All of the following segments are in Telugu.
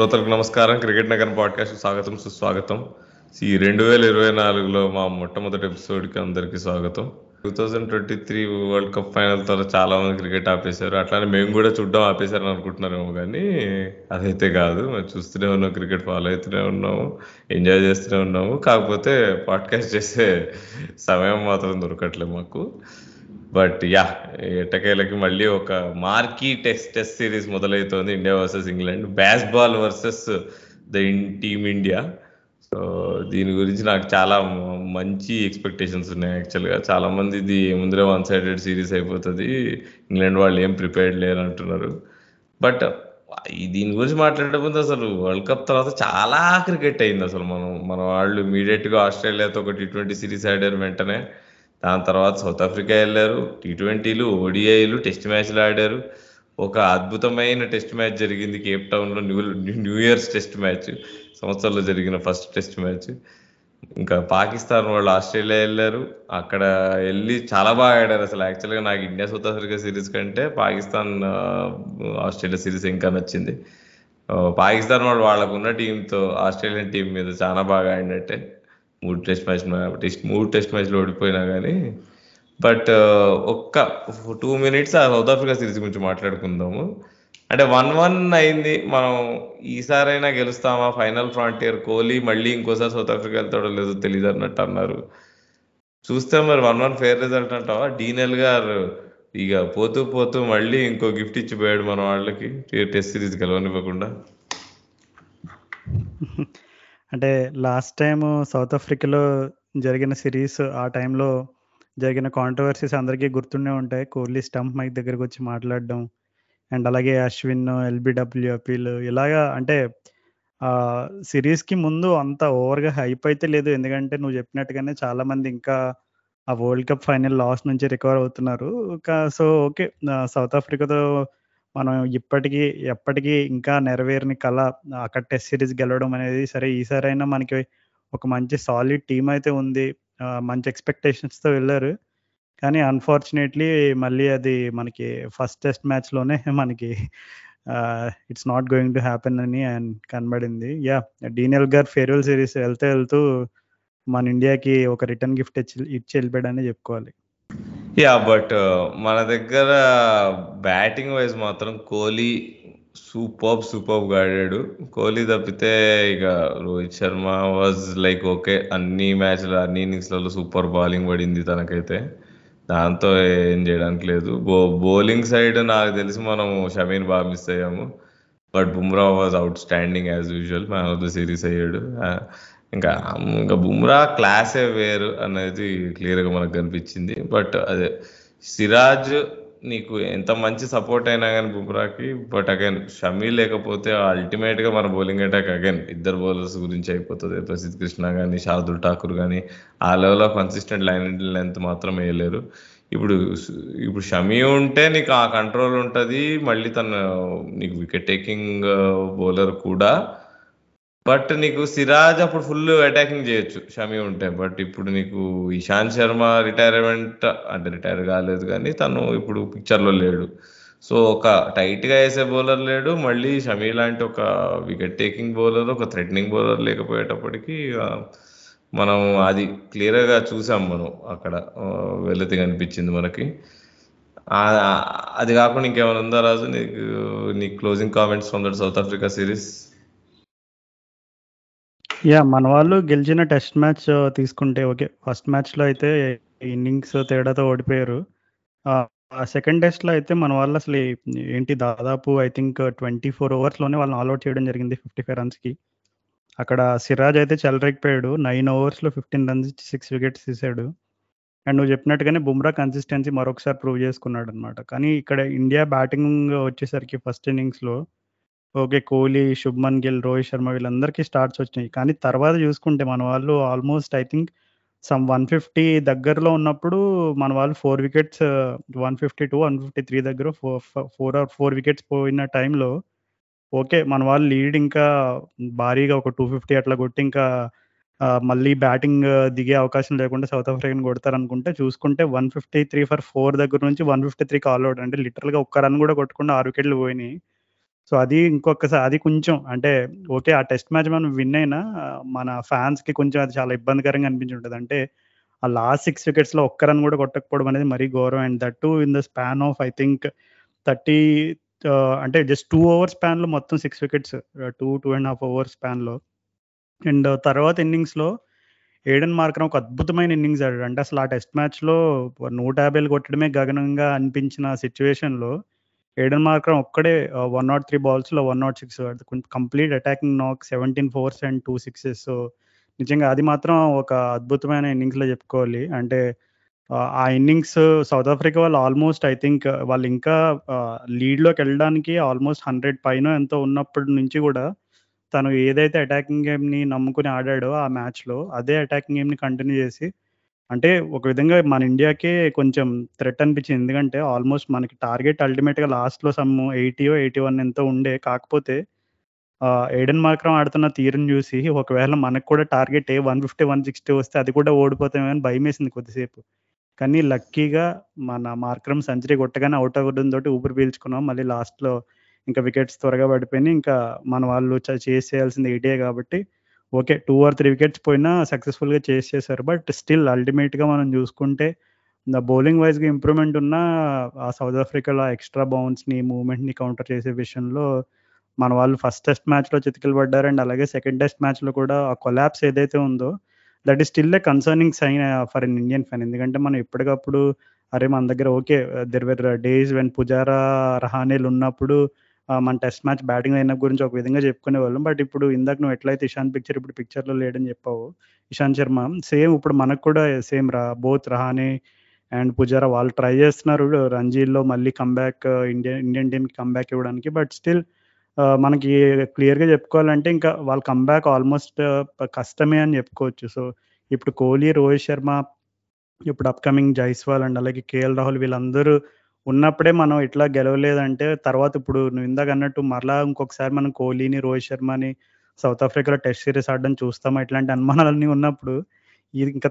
శ్రోతలకు నమస్కారం. క్రికెట్ నగరం పాడ్కాస్ట్ స్వాగతం సుస్వాగతం. ఈ రెండు వేల ఇరవై నాలుగులో మా మొట్టమొదటి ఎపిసోడ్కి అందరికీ స్వాగతం. Two thousand twenty three world cup final తర్వాత చాలా మంది క్రికెట్ ఆపేశారు. అట్లానే మేము కూడా చూడడం ఆపేశారని అనుకుంటున్నారేమో కానీ అదైతే కాదు. మేము చూస్తూనే ఉన్నాం క్రికెట్ ఫాలో అవుతూనే ఉన్నాము ఎంజాయ్ చేస్తూనే ఉన్నాము. కాకపోతే పాడ్కాస్ట్ చేసే సమయం మాత్రం దొరకట్లేదు మాకు. బట్ యా ఎట్టకేలకి మళ్ళీ ఒక marquee test test series మొదలవుతోంది India versus England. Bazball versus the team India. So దీని గురించి నాకు చాలా మంచి ఎక్స్పెక్టేషన్స్ ఉన్నాయి యాక్చువల్గా. చాలా మంది ఇది ముందరే వన్ సైడెడ్ సిరీస్ అయిపోతుంది. ఇంగ్లాండ్ వాళ్ళు ఏం ప్రిపేర్డ్ లేరు అంటున్నారు. బట్ దీని గురించి మాట్లాడే ముందు అసలు వరల్డ్ కప్ తర్వాత చాలా క్రికెట్ అయింది అసలు మనం మన వాళ్ళు immediate గా ఆస్ట్రేలియాతో ఒక టీ ట్వంటీ సిరీస్ ఆడారు వెంటనే. దాని తర్వాత సౌత్ ఆఫ్రికా వెళ్ళారు. టీ ట్వంటీలు ఓడిఐలు టెస్ట్ మ్యాచ్లు ఆడారు. ఒక అద్భుతమైన టెస్ట్ మ్యాచ్ జరిగింది కేప్ టౌన్లో. New new year's test match. సంవత్సరంలో జరిగిన ఫస్ట్ టెస్ట్ మ్యాచ్. ఇంకా పాకిస్తాన్ వాళ్ళు ఆస్ట్రేలియా వెళ్ళారు. అక్కడ వెళ్ళి చాలా బాగా ఆడారు అసలు. యాక్చువల్గా నాకు ఇండియా సౌత్ ఆఫ్రికా సిరీస్ కంటే పాకిస్తాన్ ఆస్ట్రేలియా సిరీస్ ఇంకా నచ్చింది. పాకిస్తాన్ వాళ్ళు వాళ్ళకున్న టీంతో ఆస్ట్రేలియన్ టీం మీద చాలా బాగా ఆడినట్టే. మూడు టెస్ట్ మ్యాచ్ టెస్ట్ మూడు టెస్ట్ మ్యాచ్లు ఓడిపోయినా కానీ బట్ ఒక్క టూ మినిట్స్ ఆ సౌత్ ఆఫ్రికా సిరీస్ గురించి మాట్లాడుకుందాము. అంటే వన్ వన్ అయింది. మనం ఈసారైనా గెలుస్తామా? ఫైనల్ ఫ్రాంటియర్ కోహ్లీ మళ్ళీ ఇంకోసారి సౌత్ ఆఫ్రికా వెళ్తాడో లేదో తెలియదు అన్నట్టు అన్నారు. చూస్తే మరి వన్ వన్ ఫేర్ రిజల్ట్ అంటావా? డీనెల్ గారు ఇక పోతూ పోతూ మళ్ళీ ఇంకో గిఫ్ట్ ఇచ్చిపోయాడు మన వాళ్ళకి. టెస్ట్ సిరీస్ గెలవనివ్వకుండా. అంటే లాస్ట్ టైం సౌత్ ఆఫ్రికాలో జరిగిన సిరీస్ ఆ టైంలో జరిగిన కాంట్రవర్సీస్ అందరికీ గుర్తుండే ఉంటాయి. కోహ్లీ స్టంప్ మైక్ దగ్గరకు వచ్చి మాట్లాడడం అండ్ అలాగే అశ్విన్ ఎల్బిడబ్ల్యూ అపీల్ ఇలాగా అంటే ఆ ముందు అంత ఓవర్గా హైప్ అయితే లేదు. ఎందుకంటే నువ్వు చెప్పినట్టుగానే చాలా మంది ఇంకా ఆ వరల్డ్ కప్ ఫైనల్ లాస్ నుంచి రికవర్ అవుతున్నారు. సో ఓకే సౌత్ ఆఫ్రికాతో మనం ఇప్పటికీ ఎప్పటికీ ఇంకా నెరవేరని కళ అక్కడ టెస్ట్ సిరీస్ గెలవడం అనేది సరే ఈసారైనా మనకి ఒక మంచి సాలిడ్ టీం అయితే ఉంది. మంచి ఎక్స్పెక్టేషన్స్తో తో వెళ్ళారు. కానీ అన్ఫార్చునేట్లీ మళ్ళీ అది మనకి ఫస్ట్ టెస్ట్ మ్యాచ్లోనే మనకి it's not going to happen అని అండ్ కనబడింది. యా డీనెల్ గారు ఫేర్వెల్ సిరీస్ వెళ్తూ వెళ్తూ మన ఇండియాకి ఒక రిటర్న్ గిఫ్ట్ ఇచ్చి ఇచ్చి వెళ్ళిపోయాడని చెప్పుకోవాలి. యా బట్ మన దగ్గర బ్యాటింగ్ వైజ్ మాత్రం కోహ్లీ సూపర్ సూపర్ ఆడాడు. కోహ్లీ తప్పితే ఇక Rohit Sharma was like okay అన్ని మ్యాచ్లు అన్ని ఇన్నింగ్స్లలో సూపర్ బౌలింగ్ పడింది తనకైతే. దాంతో ఏం చేయడానికి లేదు. బో బౌలింగ్ సైడ్ నాకు తెలిసి మనం షమీన్ బాగా మిస్ అయ్యాము. But Bumrah was outstanding as usual man of the series అయ్యాడు. ఆ, ఇంకా ఇంకా బుమ్రా క్లాసే వేరు అనేది క్లియర్గా మనకు కనిపించింది. బట్ అదే సిరాజ్ నీకు ఎంత మంచి సపోర్ట్ అయినా కానీ బుమ్రాకి బట్ అగైన్ షమీ లేకపోతే అల్టిమేట్గా మన బౌలింగ్ అటాక్ అగైన్ ఇద్దరు బౌలర్స్ గురించి అయిపోతుంది. ప్రసిద్ధ్ కృష్ణ కానీ శార్దుల్ ఠాకూర్ కానీ ఆ level of consistent line length మాత్రం వేయలేరు. ఇప్పుడు ఇప్పుడు షమీ ఉంటే నీకు ఆ కంట్రోల్ ఉంటుంది. మళ్ళీ తను నీకు వికెట్ టేకింగ్ బౌలర్ కూడా బట్ నీకు సిరాజ్ అప్పుడు ఫుల్ అటాకింగ్ చేయొచ్చు షమి ఉంటే. బట్ ఇప్పుడు నీకు ఇషాంత్ శర్మ రిటైర్మెంట్ అంటే రిటైర్ కాలేదు కానీ తను ఇప్పుడు పిక్చర్లో లేడు. సో ఒక టైట్గా వేసే బౌలర్ లేడు. మళ్ళీ షమీ లాంటి ఒక వికెట్ టేకింగ్ బౌలర్ ఒక థ్రెటనింగ్ బౌలర్ లేకపోయేటప్పటికి మనం అది క్లియర్గా చూసాం మనం అక్కడ వెళితే కనిపించింది మనకి. అది కాకుండా ఇంకేమైనా ఉందా రాజు? నీకు నీ closing comments from that South Africa series yeah మన వాళ్ళు గెలిచిన టెస్ట్ మ్యాచ్ తీసుకుంటే ఓకే. ఫస్ట్ మ్యాచ్లో అయితే ఇన్నింగ్స్ తేడాతో ఓడిపోయారు. ఆ సెకండ్ టెస్ట్లో అయితే మన వాళ్ళు అసలు ఏంటి దాదాపు ఐ థింక్ ట్వంటీ ఫోర్ ఓవర్స్లోనే వాళ్ళని ఆల్అౌట్ చేయడం జరిగింది ఫిఫ్టీ ఫైవ్ రన్స్కి. అక్కడ సిరాజ్ అయితే చెలరెక్కిపోయాడు నైన్ ఓవర్స్లో ఫిఫ్టీన్ రన్స్ ఇచ్చి సిక్స్ వికెట్స్ తీసాడు. అండ్ నువ్వు చెప్పినట్టుగానే బుమ్రా కన్సిస్టెన్సీ మరొకసారి ప్రూవ్ చేసుకున్నాడు అనమాట కానీ ఇక్కడ ఇండియా బ్యాటింగ్ వచ్చేసరికి ఫస్ట్ ఇన్నింగ్స్లో ఓకే కోహ్లీ శుభ్మన్ గిల్ రోహిత్ శర్మ వీళ్ళందరికీ స్టార్ట్స్ వచ్చినాయి. కానీ తర్వాత చూసుకుంటే మన వాళ్ళు almost I think some one fifty దగ్గరలో ఉన్నప్పుడు మన వాళ్ళు four wickets one fifty two one fifty three దగ్గర four four or four wickets పోయిన టైంలో ఓకే మన వాళ్ళు లీడ్ ఇంకా భారీగా ఒక టూ ఫిఫ్టీ అట్లా కొట్టి ఇంకా మళ్ళీ బ్యాటింగ్ దిగే అవకాశం లేకుండా సౌత్ ఆఫ్రికాని కొడతారనుకుంటే చూసుకుంటే one fifty three for four దగ్గర నుంచి one fifty three all out అంటే లిటరల్గా ఒక్క రన్ కూడా కొట్టకుండా ఆరు వికెట్లు పోయినాయి. సో అది ఇంకొకసారి అది కొంచెం అంటే ఓకే ఆ టెస్ట్ మ్యాచ్ మనం విన్ అయినా మన ఫ్యాన్స్కి కొంచెం అది చాలా ఇబ్బందికరంగా అనిపించి ఉంటుంది అంటే ఆ లాస్ట్ సిక్స్ వికెట్స్లో ఒక్క రన్ కూడా కొట్టకపోవడం అనేది మరీ గౌరవం and that too in the span of I think thirty అంటే జస్ట్ టూ ఓవర్స్ స్పాన్లో మొత్తం six wickets two two and half overs స్పాన్లో. And తర్వాత ఇన్నింగ్స్లో ఏడెన్ మార్కరం ఒక అద్భుతమైన ఇన్నింగ్స్ ఆడాడు. అంటే అసలు ఆ టెస్ట్ మ్యాచ్లో నూట యాభైలు కొట్టడమే గగనంగా అనిపించిన సిచ్యువేషన్లో ఏడెన్ మార్క్రమ్ ఒక్కడే one not three బాల్స్లో one not six complete attacking knock seventeen fours and two sixes so నిజంగా అది మాత్రం ఒక అద్భుతమైన ఇన్నింగ్స్లో చెప్పుకోవాలి. అంటే ఆ ఇన్నింగ్స్ సౌత్ ఆఫ్రికా వాళ్ళు ఆల్మోస్ట్ ఐ థింక్ వాళ్ళు ఇంకా లీడ్లోకి వెళ్ళడానికి ఆల్మోస్ట్ హండ్రెడ్ పైన ఎంతో ఉన్నప్పటి నుంచి కూడా తను ఏదైతే అటాకింగ్ గేమ్ని నమ్ముకుని ఆడాడో ఆ మ్యాచ్లో అదే అటాకింగ్ గేమ్ని కంటిన్యూ చేసి అంటే ఒక విధంగా మన ఇండియాకే కొంచెం థ్రెట్ అనిపించింది. ఎందుకంటే ఆల్మోస్ట్ మనకి టార్గెట్ అల్టిమేట్గా లాస్ట్లో సమ్ ఎయిటీయో ఎయిటీ వన్ ఎంతో ఉండే. కాకపోతే ఏడెన్ మార్క్రం ఆడుతున్న తీరుని చూసి ఒకవేళ మనకు కూడా target a one fifty one sixty వస్తే అది కూడా ఓడిపోతామని భయం వేసింది కొద్దిసేపు. కానీ లక్కీగా మన మార్క్రమ్ సెంచరీ కొట్టగానే అవుట్ అవ్వడం తోటి ఊపిరి పీల్చుకున్నాం. మళ్ళీ లాస్ట్లో ఇంకా వికెట్స్ త్వరగా పడిపోయినాయి. ఇంకా మన వాళ్ళు చేసేయాల్సింది ఎయిటే కాబట్టి okay two or three wickets పోయినా సక్సెస్ఫుల్గా చేసి చేశారు బట్ స్టిల్ అల్టిమేట్గా మనం చూసుకుంటే బౌలింగ్ వైజ్గా ఇంప్రూవ్మెంట్ ఉన్న ఆ సౌత్ ఆఫ్రికాలో ఎక్స్ట్రా బౌన్స్ని మూవ్మెంట్ని కౌంటర్ చేసే విషయంలో మన వాళ్ళు ఫస్ట్ టెస్ట్ మ్యాచ్లో చితికిలు పడ్డారు అండ్ అలాగే సెకండ్ టెస్ట్ మ్యాచ్లో కూడా ఆ కొలాబ్స్ ఏదైతే ఉందో that is still a concerning sign for an Indian fan. ఎందుకంటే మనం ఎప్పటికప్పుడు అరే మన దగ్గర okay there were days when Pujara రహానేలు ఉన్నప్పుడు మన టెస్ట్ మ్యాచ్ బ్యాటింగ్ అయిన గురించి ఒక విధంగా చెప్పుకునే వాళ్ళం బట్ ఇప్పుడు ఇందాక నువ్వు ఎట్లయితే ఇషాన్ పిక్చర్ ఇప్పుడు పిక్చర్లో లేడని చెప్పావు ఇషాంత్ శర్మ సేమ్ ఇప్పుడు మనకు కూడా సేమ్ రా బోత్ రహానే అండ్ పుజారా వాళ్ళు ట్రై చేస్తున్నారు రంజీల్లో మళ్ళీ కంబ్యాక్ ఇండియా ఇండియన్ టీమ్కి కంబ్యాక్ ఇవ్వడానికి. బట్ స్టిల్ మనకి క్లియర్గా చెప్పుకోవాలంటే ఇంకా వాళ్ళ కంబ్యాక్ ఆల్మోస్ట్ కష్టమే అని చెప్పుకోవచ్చు. సో ఇప్పుడు కోహ్లీ రోహిత్ శర్మ ఇప్పుడు అప్కమింగ్ జైస్వాల్ అండ్ అలాగే కేఎల్ రాహుల్ వీళ్ళందరూ ఉన్నప్పుడే మనం ఇట్లా గెలవలేదంటే తర్వాత ఇప్పుడు నువ్వు ఇందాక అన్నట్టు మరలా ఇంకొకసారి మనం కోహ్లీని రోహిత్ శర్మని సౌత్ ఆఫ్రికాలో టెస్ట్ సిరీస్ ఆడడం చూస్తామా? ఇట్లాంటి అనుమానాలన్నీ ఉన్నప్పుడు ఇది ఇంకా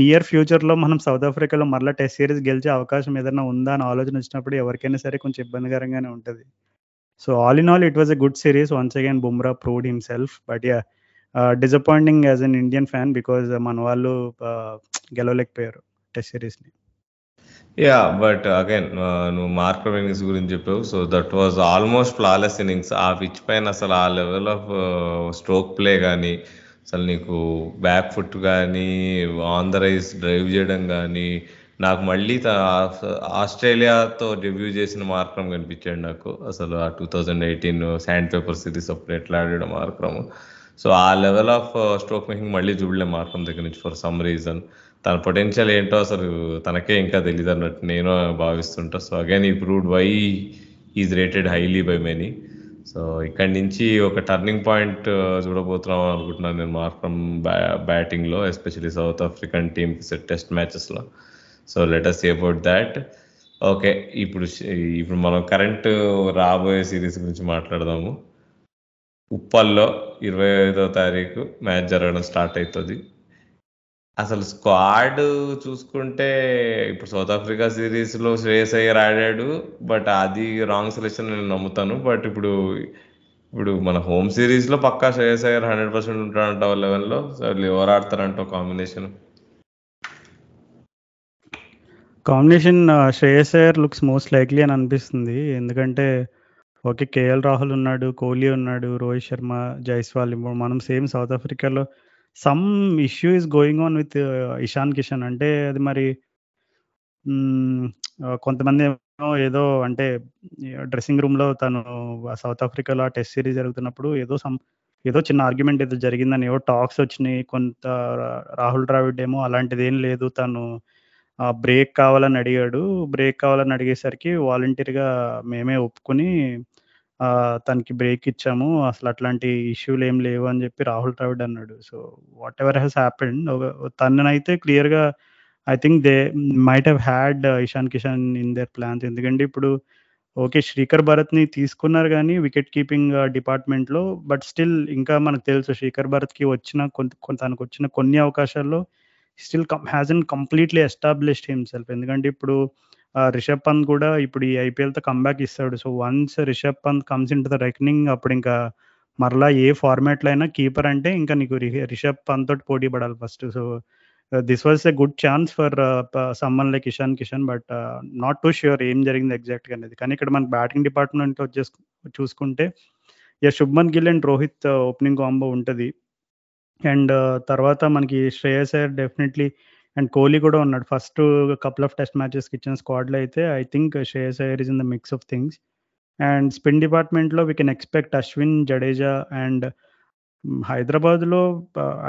నియర్ ఫ్యూచర్లో మనం సౌత్ ఆఫ్రికాలో మరలా టెస్ట్ సిరీస్ గెలిచే అవకాశం ఏదైనా ఉందా అని ఆలోచన వచ్చినప్పుడు ఎవరికైనా సరే కొంచెం ఇబ్బందికరంగానే ఉంటుంది. So all in all it was a good series once again Bumrah proved himself but yeah disappointing as an Indian fan because మన వాళ్ళు uh, గెలవలేకపోయారు టెస్ట్ సిరీస్ని. యా బట్ అగైన్ నువ్వు మార్కర్ ఇన్నింగ్స్ గురించి చెప్పావు so that was almost flawless innings ఆ పిచ్ పైన అసలు ఆ లెవెల్ ఆఫ్ స్ట్రోక్ ప్లే కానీ అసలు నీకు బ్యాక్ ఫుట్ కానీ ఆన్ ద రైస్ డ్రైవ్ చేయడం కానీ నాకు మళ్ళీ ఆస్ట్రేలియాతో డెబ్యూ చేసిన మార్క్రమ్ కనిపించాడు నాకు. అసలు ఆ two thousand eighteen sandpaper series అప్పుడు ఎట్లా ఆడాడు మార్క్రమ్ సో ఆ లెవెల్ ఆఫ్ స్ట్రోక్ మేకింగ్ మళ్ళీ చూడలే మార్క్రమ్ దగ్గర నుంచి ఫర్ సమ్ రీజన్ తన పొటెన్షియల్ ఏంటో అసలు తనకే ఇంకా తెలియదు అన్నట్టు నేను భావిస్తుంటా. So again he proved why is rated highly by many so ఇక్కడి నుంచి ఒక టర్నింగ్ పాయింట్ uh, చూడబోతున్నాం అనుకుంటున్నాను నేను మార్క్రమ్ బ్యా బ్యాటింగ్లో ఎస్పెషలీ సౌత్ ఆఫ్రికన్ టీమ్కి test మ్యాచెస్లో so let's see about that okay ఇప్పుడు ఇప్పుడు మనం కరెంట్ రాబోయే సిరీస్ గురించి మాట్లాడదాము. ఉప్పల్లో ఇరవై ఐదో తారీఖు మ్యాచ్ జరగడం స్టార్ట్ అవుతుంది. అసలు స్క్వాడ్ చూసుకుంటే ఇప్పుడు సౌత్ ఆఫ్రికా సిరీస్లో శ్రేయస్ అయ్యర్ ఆడాడు బట్ అది రాంగ్ సెలెక్షన్ నేను నమ్ముతాను. బట్ ఇప్పుడు ఇప్పుడు మన హోమ్ సిరీస్లో పక్కా శ్రేయస్ అయ్యర్ హండ్రెడ్ పర్సెంట్ ఉంటాడంటావు లెవెన్లో సో ఎవరు ఆడతారంట combination. Combination Shreyas Iyer looks most likely అని అనిపిస్తుంది. ఎందుకంటే ఓకే కేఎల్ రాహుల్ ఉన్నాడు కోహ్లీ ఉన్నాడు రోహిత్ శర్మ జైస్వాల్ మనం సేమ్ సౌత్ ఆఫ్రికాలో some issue is going on with Ishan Kishan. అంటే అది మరి కొంతమంది ఏదో అంటే డ్రెస్సింగ్ రూమ్లో తను సౌత్ ఆఫ్రికాలో టెస్ట్ సిరీస్ జరుగుతున్నప్పుడు ఏదో సమ్ ఏదో చిన్న ఆర్గ్యుమెంట్ ఏదో జరిగిందని ఏవో టాక్స్ వచ్చినాయి కొంత రాహుల్ ద్రావిడ్ ఏమో అలాంటిది ఏం లేదు తను బ్రేక్ కావాలని అడిగాడు. బ్రేక్ కావాలని అడిగేసరికి వాలంటీర్గా మేమే ఒప్పుకుని తనకి బ్రేక్ ఇచ్చాము. అసలు అట్లాంటి ఇష్యూలు ఏం లేవు అని చెప్పి రాహుల్ ద్రావిడ్ అన్నాడు. So whatever has happened తననైతే క్లియర్గా I think they might have had Ishan Kishan in their plans ఎందుకంటే ఇప్పుడు ఓకే శ్రీకర్ భరత్ని తీసుకున్నారు కానీ వికెట్ కీపింగ్ డిపార్ట్మెంట్లో బట్ స్టిల్ ఇంకా మనకు తెలుసు శ్రీకర్ భరత్కి వచ్చిన కొంత తనకు వచ్చిన కొన్ని అవకాశాల్లో స్టిల్ కమ్ హ్యాజన్ కంప్లీట్లీ ఎస్టాబ్లిష్డ్ హిమ్సెల్ఫ్ ఎందుకంటే ఇప్పుడు రిషబ్ పంత్ కూడా ఇప్పుడు ఈ ఐపీఎల్తో కంబ్యాక్ ఇస్తాడు. So once Rishabh Pant comes in to the reckoning అప్పుడు ఇంకా మరలా ఏ ఫార్మాట్లో అయినా కీపర్ అంటే ఇంకా నీకు రిషబ్ పంత్ తోటి పోటీ పడాలి first so this was a good chance for someone like Ishan Kishan but not too sure ఏం జరిగింది ఎగ్జాక్ట్గా అనేది. కానీ ఇక్కడ మనకి బ్యాటింగ్ డిపార్ట్మెంట్ వచ్చేసి చూసుకుంటే yeah Shubman Gill and Rohit opening combo ఉంటుంది. అండ్ uh, తర్వాత మనకి శ్రేయస్ అయ్యర్ డెఫినెట్లీ అండ్ కోహ్లీ కూడా ఉన్నాడు. ఫస్ట్ కపుల్ ఆఫ్ టెస్ట్ మ్యాచెస్కి ఇచ్చిన స్క్వాడ్లో అయితే I think Shreyas Iyer is in the mix of things and spin డిపార్ట్మెంట్లో we can expect Ashwin Jadeja and హైదరాబాద్లో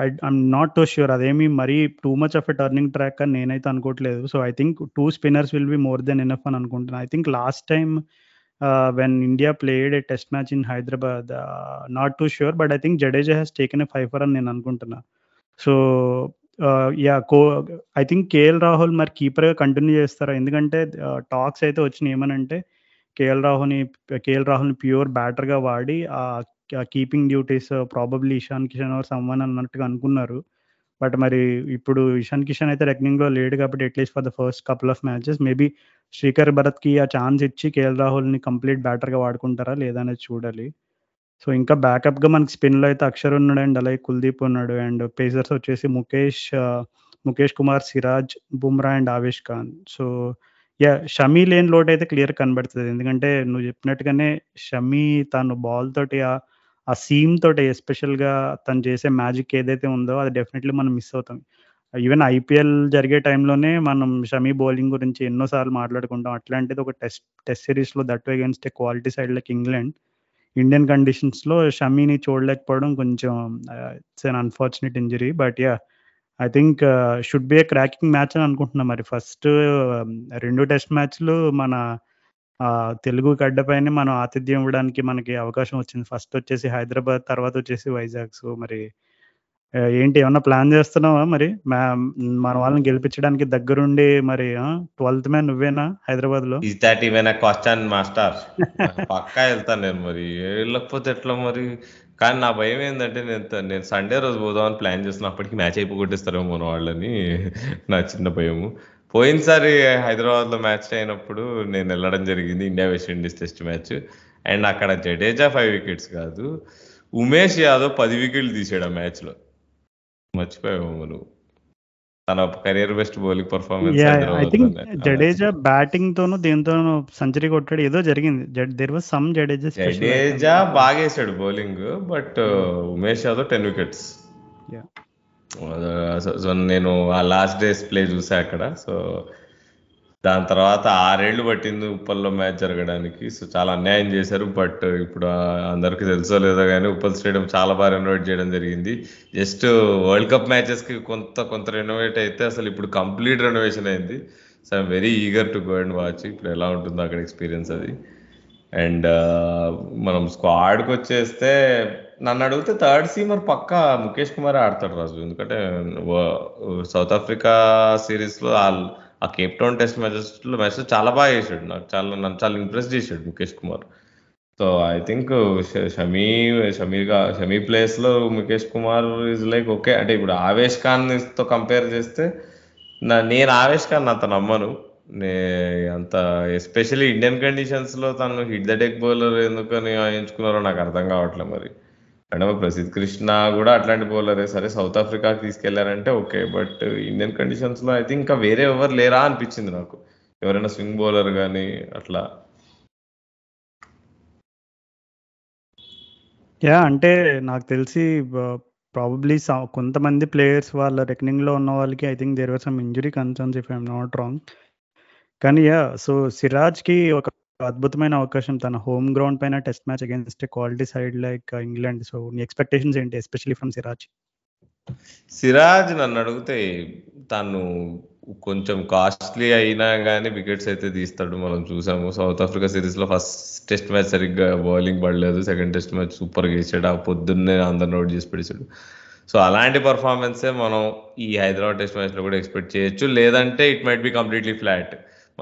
ఐఎమ్ నాట్ టు ష్యూర్ అదేమి మరీ too much of a turning track అని నేనైతే అనుకోవట్లేదు. So I think two spinners will be more than enough అని అనుకుంటున్నాను I think last time when India played a test match in Hyderabad not too sure but I think Jadeja has taken a fifer అని నేను అనుకుంటున్నా. సో యా కో ఐ థింక్ కేఎల్ రాహుల్ మరి కీపర్గా కంటిన్యూ చేస్తారా? ఎందుకంటే టాక్స్ అయితే వచ్చినాయి. ఏమనంటే కేఎల్ రాహుల్ని కేఎల్ రాహుల్ని ప్యూర్ బ్యాటర్గా వాడి ఆ keeping duties probably Ishan Kishan or someone అన్నట్టుగా అనుకున్నారు. బట్ మరి ఇప్పుడు ఇషాన్ కిషన్ అయితే రెగ్నింగ్లో లేడు కాబట్టి at least for the first couple of matches maybe Srikar భరత్కి ఆ ఛాన్స్ ఇచ్చి కేఎల్ రాహుల్ని కంప్లీట్ బ్యాటర్గా వాడుకుంటారా? లేదా అనేది చూడాలి. సో ఇంకా బ్యాకప్గా మనకి స్పిన్లో అయితే అక్షర్ ఉన్నాడు అండ్ అలాగే కుల్దీప్ ఉన్నాడు. అండ్ పేసర్స్ వచ్చేసి Mukesh Mukesh Kumar Siraj Bumrah and Avesh Khan. So yeah Shami లేని లోటు అయితే క్లియర్ కనబడుతుంది ఎందుకంటే నువ్వు చెప్పినట్టుగానే షమీ తను బాల్ తోటి ఆ సీమ్ తోటి ఎస్పెషల్గా తను చేసే మ్యాజిక్ ఏదైతే ఉందో అది డెఫినెట్లీ మనం మిస్ అవుతాం. ఈవెన్ ఐపీఎల్ జరిగే టైంలోనే మనం షమీ బౌలింగ్ గురించి ఎన్నోసార్లు మాట్లాడుకుంటాం. అట్లాంటిది ఒక టెస్ట్ టెస్ట్ సిరీస్లో that against a quality side like England. Indian కండిషన్స్లో షమీని చూడలేకపోవడం కొంచెం it's an unfortunate injury but yeah I think should be a cracking match అని అనుకుంటున్నా మరి. ఫస్ట్ um, రెండు టెస్ట్ మ్యాచ్లు మన తెలుగు గడ్డపైనే మనం ఆతిథ్యం ఇవ్వడానికి మనకి అవకాశం వచ్చింది. ఫస్ట్ వచ్చేసి హైదరాబాద్ తర్వాత వచ్చేసి వైజాగ్. సో మరి ఏంటి ఏమన్నా ప్లాన్ చేస్తున్నావా మరి? మా మన వాళ్ళని గెలిపించడానికి దగ్గరుండి మరి ట్వెల్త్ మ్యాన్ నువ్వేనా హైదరాబాద్లో thirty that even question master పక్కా వెళ్తాను నేను మరి. వెళ్ళకపోతే ఎట్లా మరి? కానీ నా భయం ఏంటంటే నేను నేను సండే రోజు పోదామని ప్లాన్ చేస్తున్నప్పటికీ మ్యాచ్ అయిపోగొట్టేస్తారేమో మన వాళ్ళని. నా చిన్న భయము. పోయినసారి హైదరాబాద్లో మ్యాచ్ అయినప్పుడు నేను వెళ్ళడం జరిగింది India West Indies test match. And అక్కడ జడేజా ఫైవ్ వికెట్స్ కాదు. ఉమేష్ యాదవ్ పది వికెట్లు తీసాడు ఆ మ్యాచ్లో. మర్చిపోయావు నువ్వు తన career best bowling performance I think Jadeja batting తోను దేనితోనూ సెంచరీ కొట్టాడు. ఏదో జరిగింది. There was some Jadeja Jadeja బాగేసాడు bowling but Umesh Yadav ten wickets so నేను ఆ లాస్ట్ డేస్ ప్లే చూసా అక్కడ. సో దాని తర్వాత ఆరేళ్ళు పట్టింది ఉప్పల్లో మ్యాచ్ జరగడానికి. సో చాలా అన్యాయం చేశారు. బట్ ఇప్పుడు అందరికీ తెలుసో లేదో కానీ ఉప్పల్ స్టేడియం చాలా బాగా రెనోవేట్ చేయడం జరిగింది. జస్ట్ వరల్డ్ కప్ మ్యాచెస్కి కొంత కొంత రెనోవేట్ అయితే అసలు ఇప్పుడు కంప్లీట్ రెనోవేషన్ అయింది. So I'm very eager to go and watch. ఇప్పుడు ఎలా ఉంటుందో అక్కడ ఎక్స్పీరియన్స్ అది. అండ్ మనం స్క్వాడ్కి వచ్చేస్తే నన్ను అడిగితే థర్డ్ సీమర్ పక్కా ముఖేష్ కుమార్ ఆడతాడు రాజు. ఎందుకంటే సౌత్ ఆఫ్రికా సిరీస్లో ఆ కేప్ టౌన్ టెస్ట్ మ్యాచెస్లో మ్యాచెస్ చాలా బాగా చేశాడు. నాకు చాలా నన్ను చాలా ఇంప్రెస్ చేశాడు Mukesh Kumar. So I think Shami షమీగా Shami ప్లేస్లో Mukesh Kumar is like okay అంటే ఇప్పుడు ఆవేష్ ఖాన్తో కంపేర్ చేస్తే నా నేను ఆవేష్ ఖాన్ అంత నమ్మను. అంత ఎస్పెషల్లీ ఇండియన్ కండిషన్స్లో తను హిట్ ద టెక్ బౌలర్ ఎందుకని ఎంచుకున్నారో నాకు అర్థం కావట్లేదు మరి. అంటే ప్రసిద్ధ్ కృష్ణ కూడా అట్లాంటి బౌలరే. సరే సౌత్ ఆఫ్రికాకి తీసుకెళ్ళారంటే ఓకే బట్ ఇండియన్ కండిషన్స్లో అయితే ఇంకా వేరే ఎవరు లేరా అనిపించింది నాకు. ఎవరైనా స్వింగ్ బౌలర్ కానీ అట్లా. యా అంటే నాకు తెలిసి ప్రాబబ్లీ కొంతమంది ప్లేయర్స్ వాళ్ళ రెకనింగ్లో ఉన్న వాళ్ళకి I think there were some injury concerns if I'm not wrong కానీ యా సో సిరాజ్కి ఒక అద్భుతమైన అవకాశం తన హోమ్ గ్రౌండ్ పైన test match against quality side like England so నీ ఎక్స్పెక్టేషన్స్ ఏంటి ఎస్పెషల్లీ ఫ్రమ్ సిరాజ్ సిరాజ్ నన్ను అడిగితే తను కొంచెం కాస్ట్లీ అయినా కానీ వికెట్స్ అయితే తీస్తాడు. మనం చూసాము సౌత్ ఆఫ్రికా సిరీస్లో ఫస్ట్ టెస్ట్ మ్యాచ్ సరిగ్గా బౌలింగ్ పడలేదు. సెకండ్ టెస్ట్ మ్యాచ్ సూపర్గా వేసాడు ఆ పొద్దున్నే అందరిని అవుట్ చేసి పెడిచాడు సో అలాంటి పర్ఫార్మెన్సే మనం ఈ హైదరాబాద్ టెస్ట్ మ్యాచ్లో కూడా ఎక్స్పెక్ట్ చేయొచ్చు. లేదంటే it might be completely flat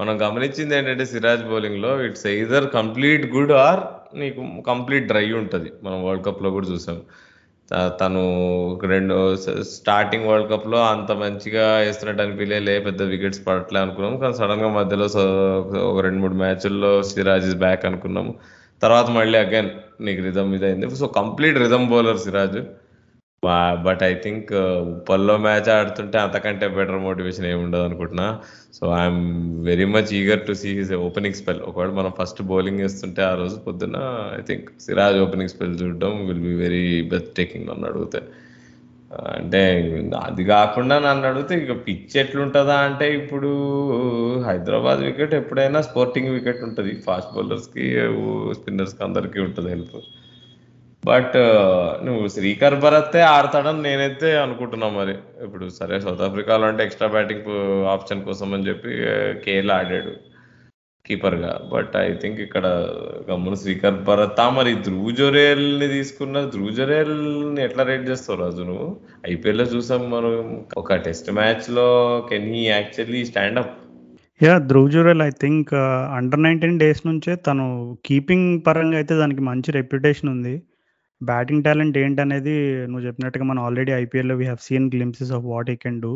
మనం గమనించింది ఏంటంటే సిరాజ్ బౌలింగ్లో it's either complete good or నీకు కంప్లీట్ డ్రై ఉంటుంది. మనం వరల్డ్ కప్లో కూడా చూసాం. త- తను ఒక రెండు స్టార్టింగ్ వరల్డ్ కప్లో అంత మంచిగా వేస్తున్నట్టు అనిపించలే పెద్ద వికెట్స్ పడట్లే అనుకున్నాం. కానీ సడన్గా మధ్యలో ఒక రెండు మూడు మ్యాచ్ల్లో సిరాజ్ ఇస్ బ్యాక్ అనుకున్నాము. తర్వాత మళ్ళీ అగైన్ నీకు రిధమ్ ఇది అయింది so complete rhythm bowler Siraj. But I think ఉప్పల్లో match ఆడుతుంటే అంతకంటే బెటర్ మోటివేషన్ ఏమి ఉండదు అనుకుంటున్నా. So I'm very much eager to see his opening spell. ఒకవేళ మనం ఫస్ట్ బౌలింగ్ వేస్తుంటే ఆ రోజు పొద్దున I think Siraj opening spell చూడడం will be very best taking నన్ను అడిగితే. అంటే అది కాకుండా నన్ను అడిగితే ఇక పిచ్ ఎట్లుంటుందా అంటే ఇప్పుడు హైదరాబాద్ వికెట్ ఎప్పుడైనా స్పోర్టింగ్ వికెట్ ఉంటుంది. ఫాస్ట్ బౌలర్స్కి స్పిన్నర్స్కి అందరికీ ఉంటుంది హెల్ప్. బట్ నువ్వు శ్రీకర్ భరతే ఆడతాడని నేనైతే అనుకుంటున్నా మరి. ఇప్పుడు సరే సౌత్ ఆఫ్రికాలో అంటే ఎక్స్ట్రా బ్యాటింగ్ ఆప్షన్ కోసం అని చెప్పి కేఎల్ ఆడాడు కీపర్గా బట్ ఐ థింక్ ఇక్కడ గమ్మున శ్రీకర్ భరత్ మరి ధ్రువ్ జొరేల్ని తీసుకున్న ధ్రువ్ జొరేల్ని ఎట్లా రేట్ చేస్తావు రాజు నువ్వు? ఐపీఎల్లో చూసాం మనం ఒక టెస్ట్ మ్యాచ్లో can he actually stand up? Yeah Dhruv Jurel I think under nineteen days నుంచే తను కీపింగ్ పరంగా అయితే దానికి మంచి రెప్యుటేషన్ ఉంది. బ్యాటింగ్ టాలెంట్ ఏంటనేది నువ్వు చెప్పినట్టుగా మనం ఆల్రెడీ ఐపీఎల్లో we have seen glimpses of what he can do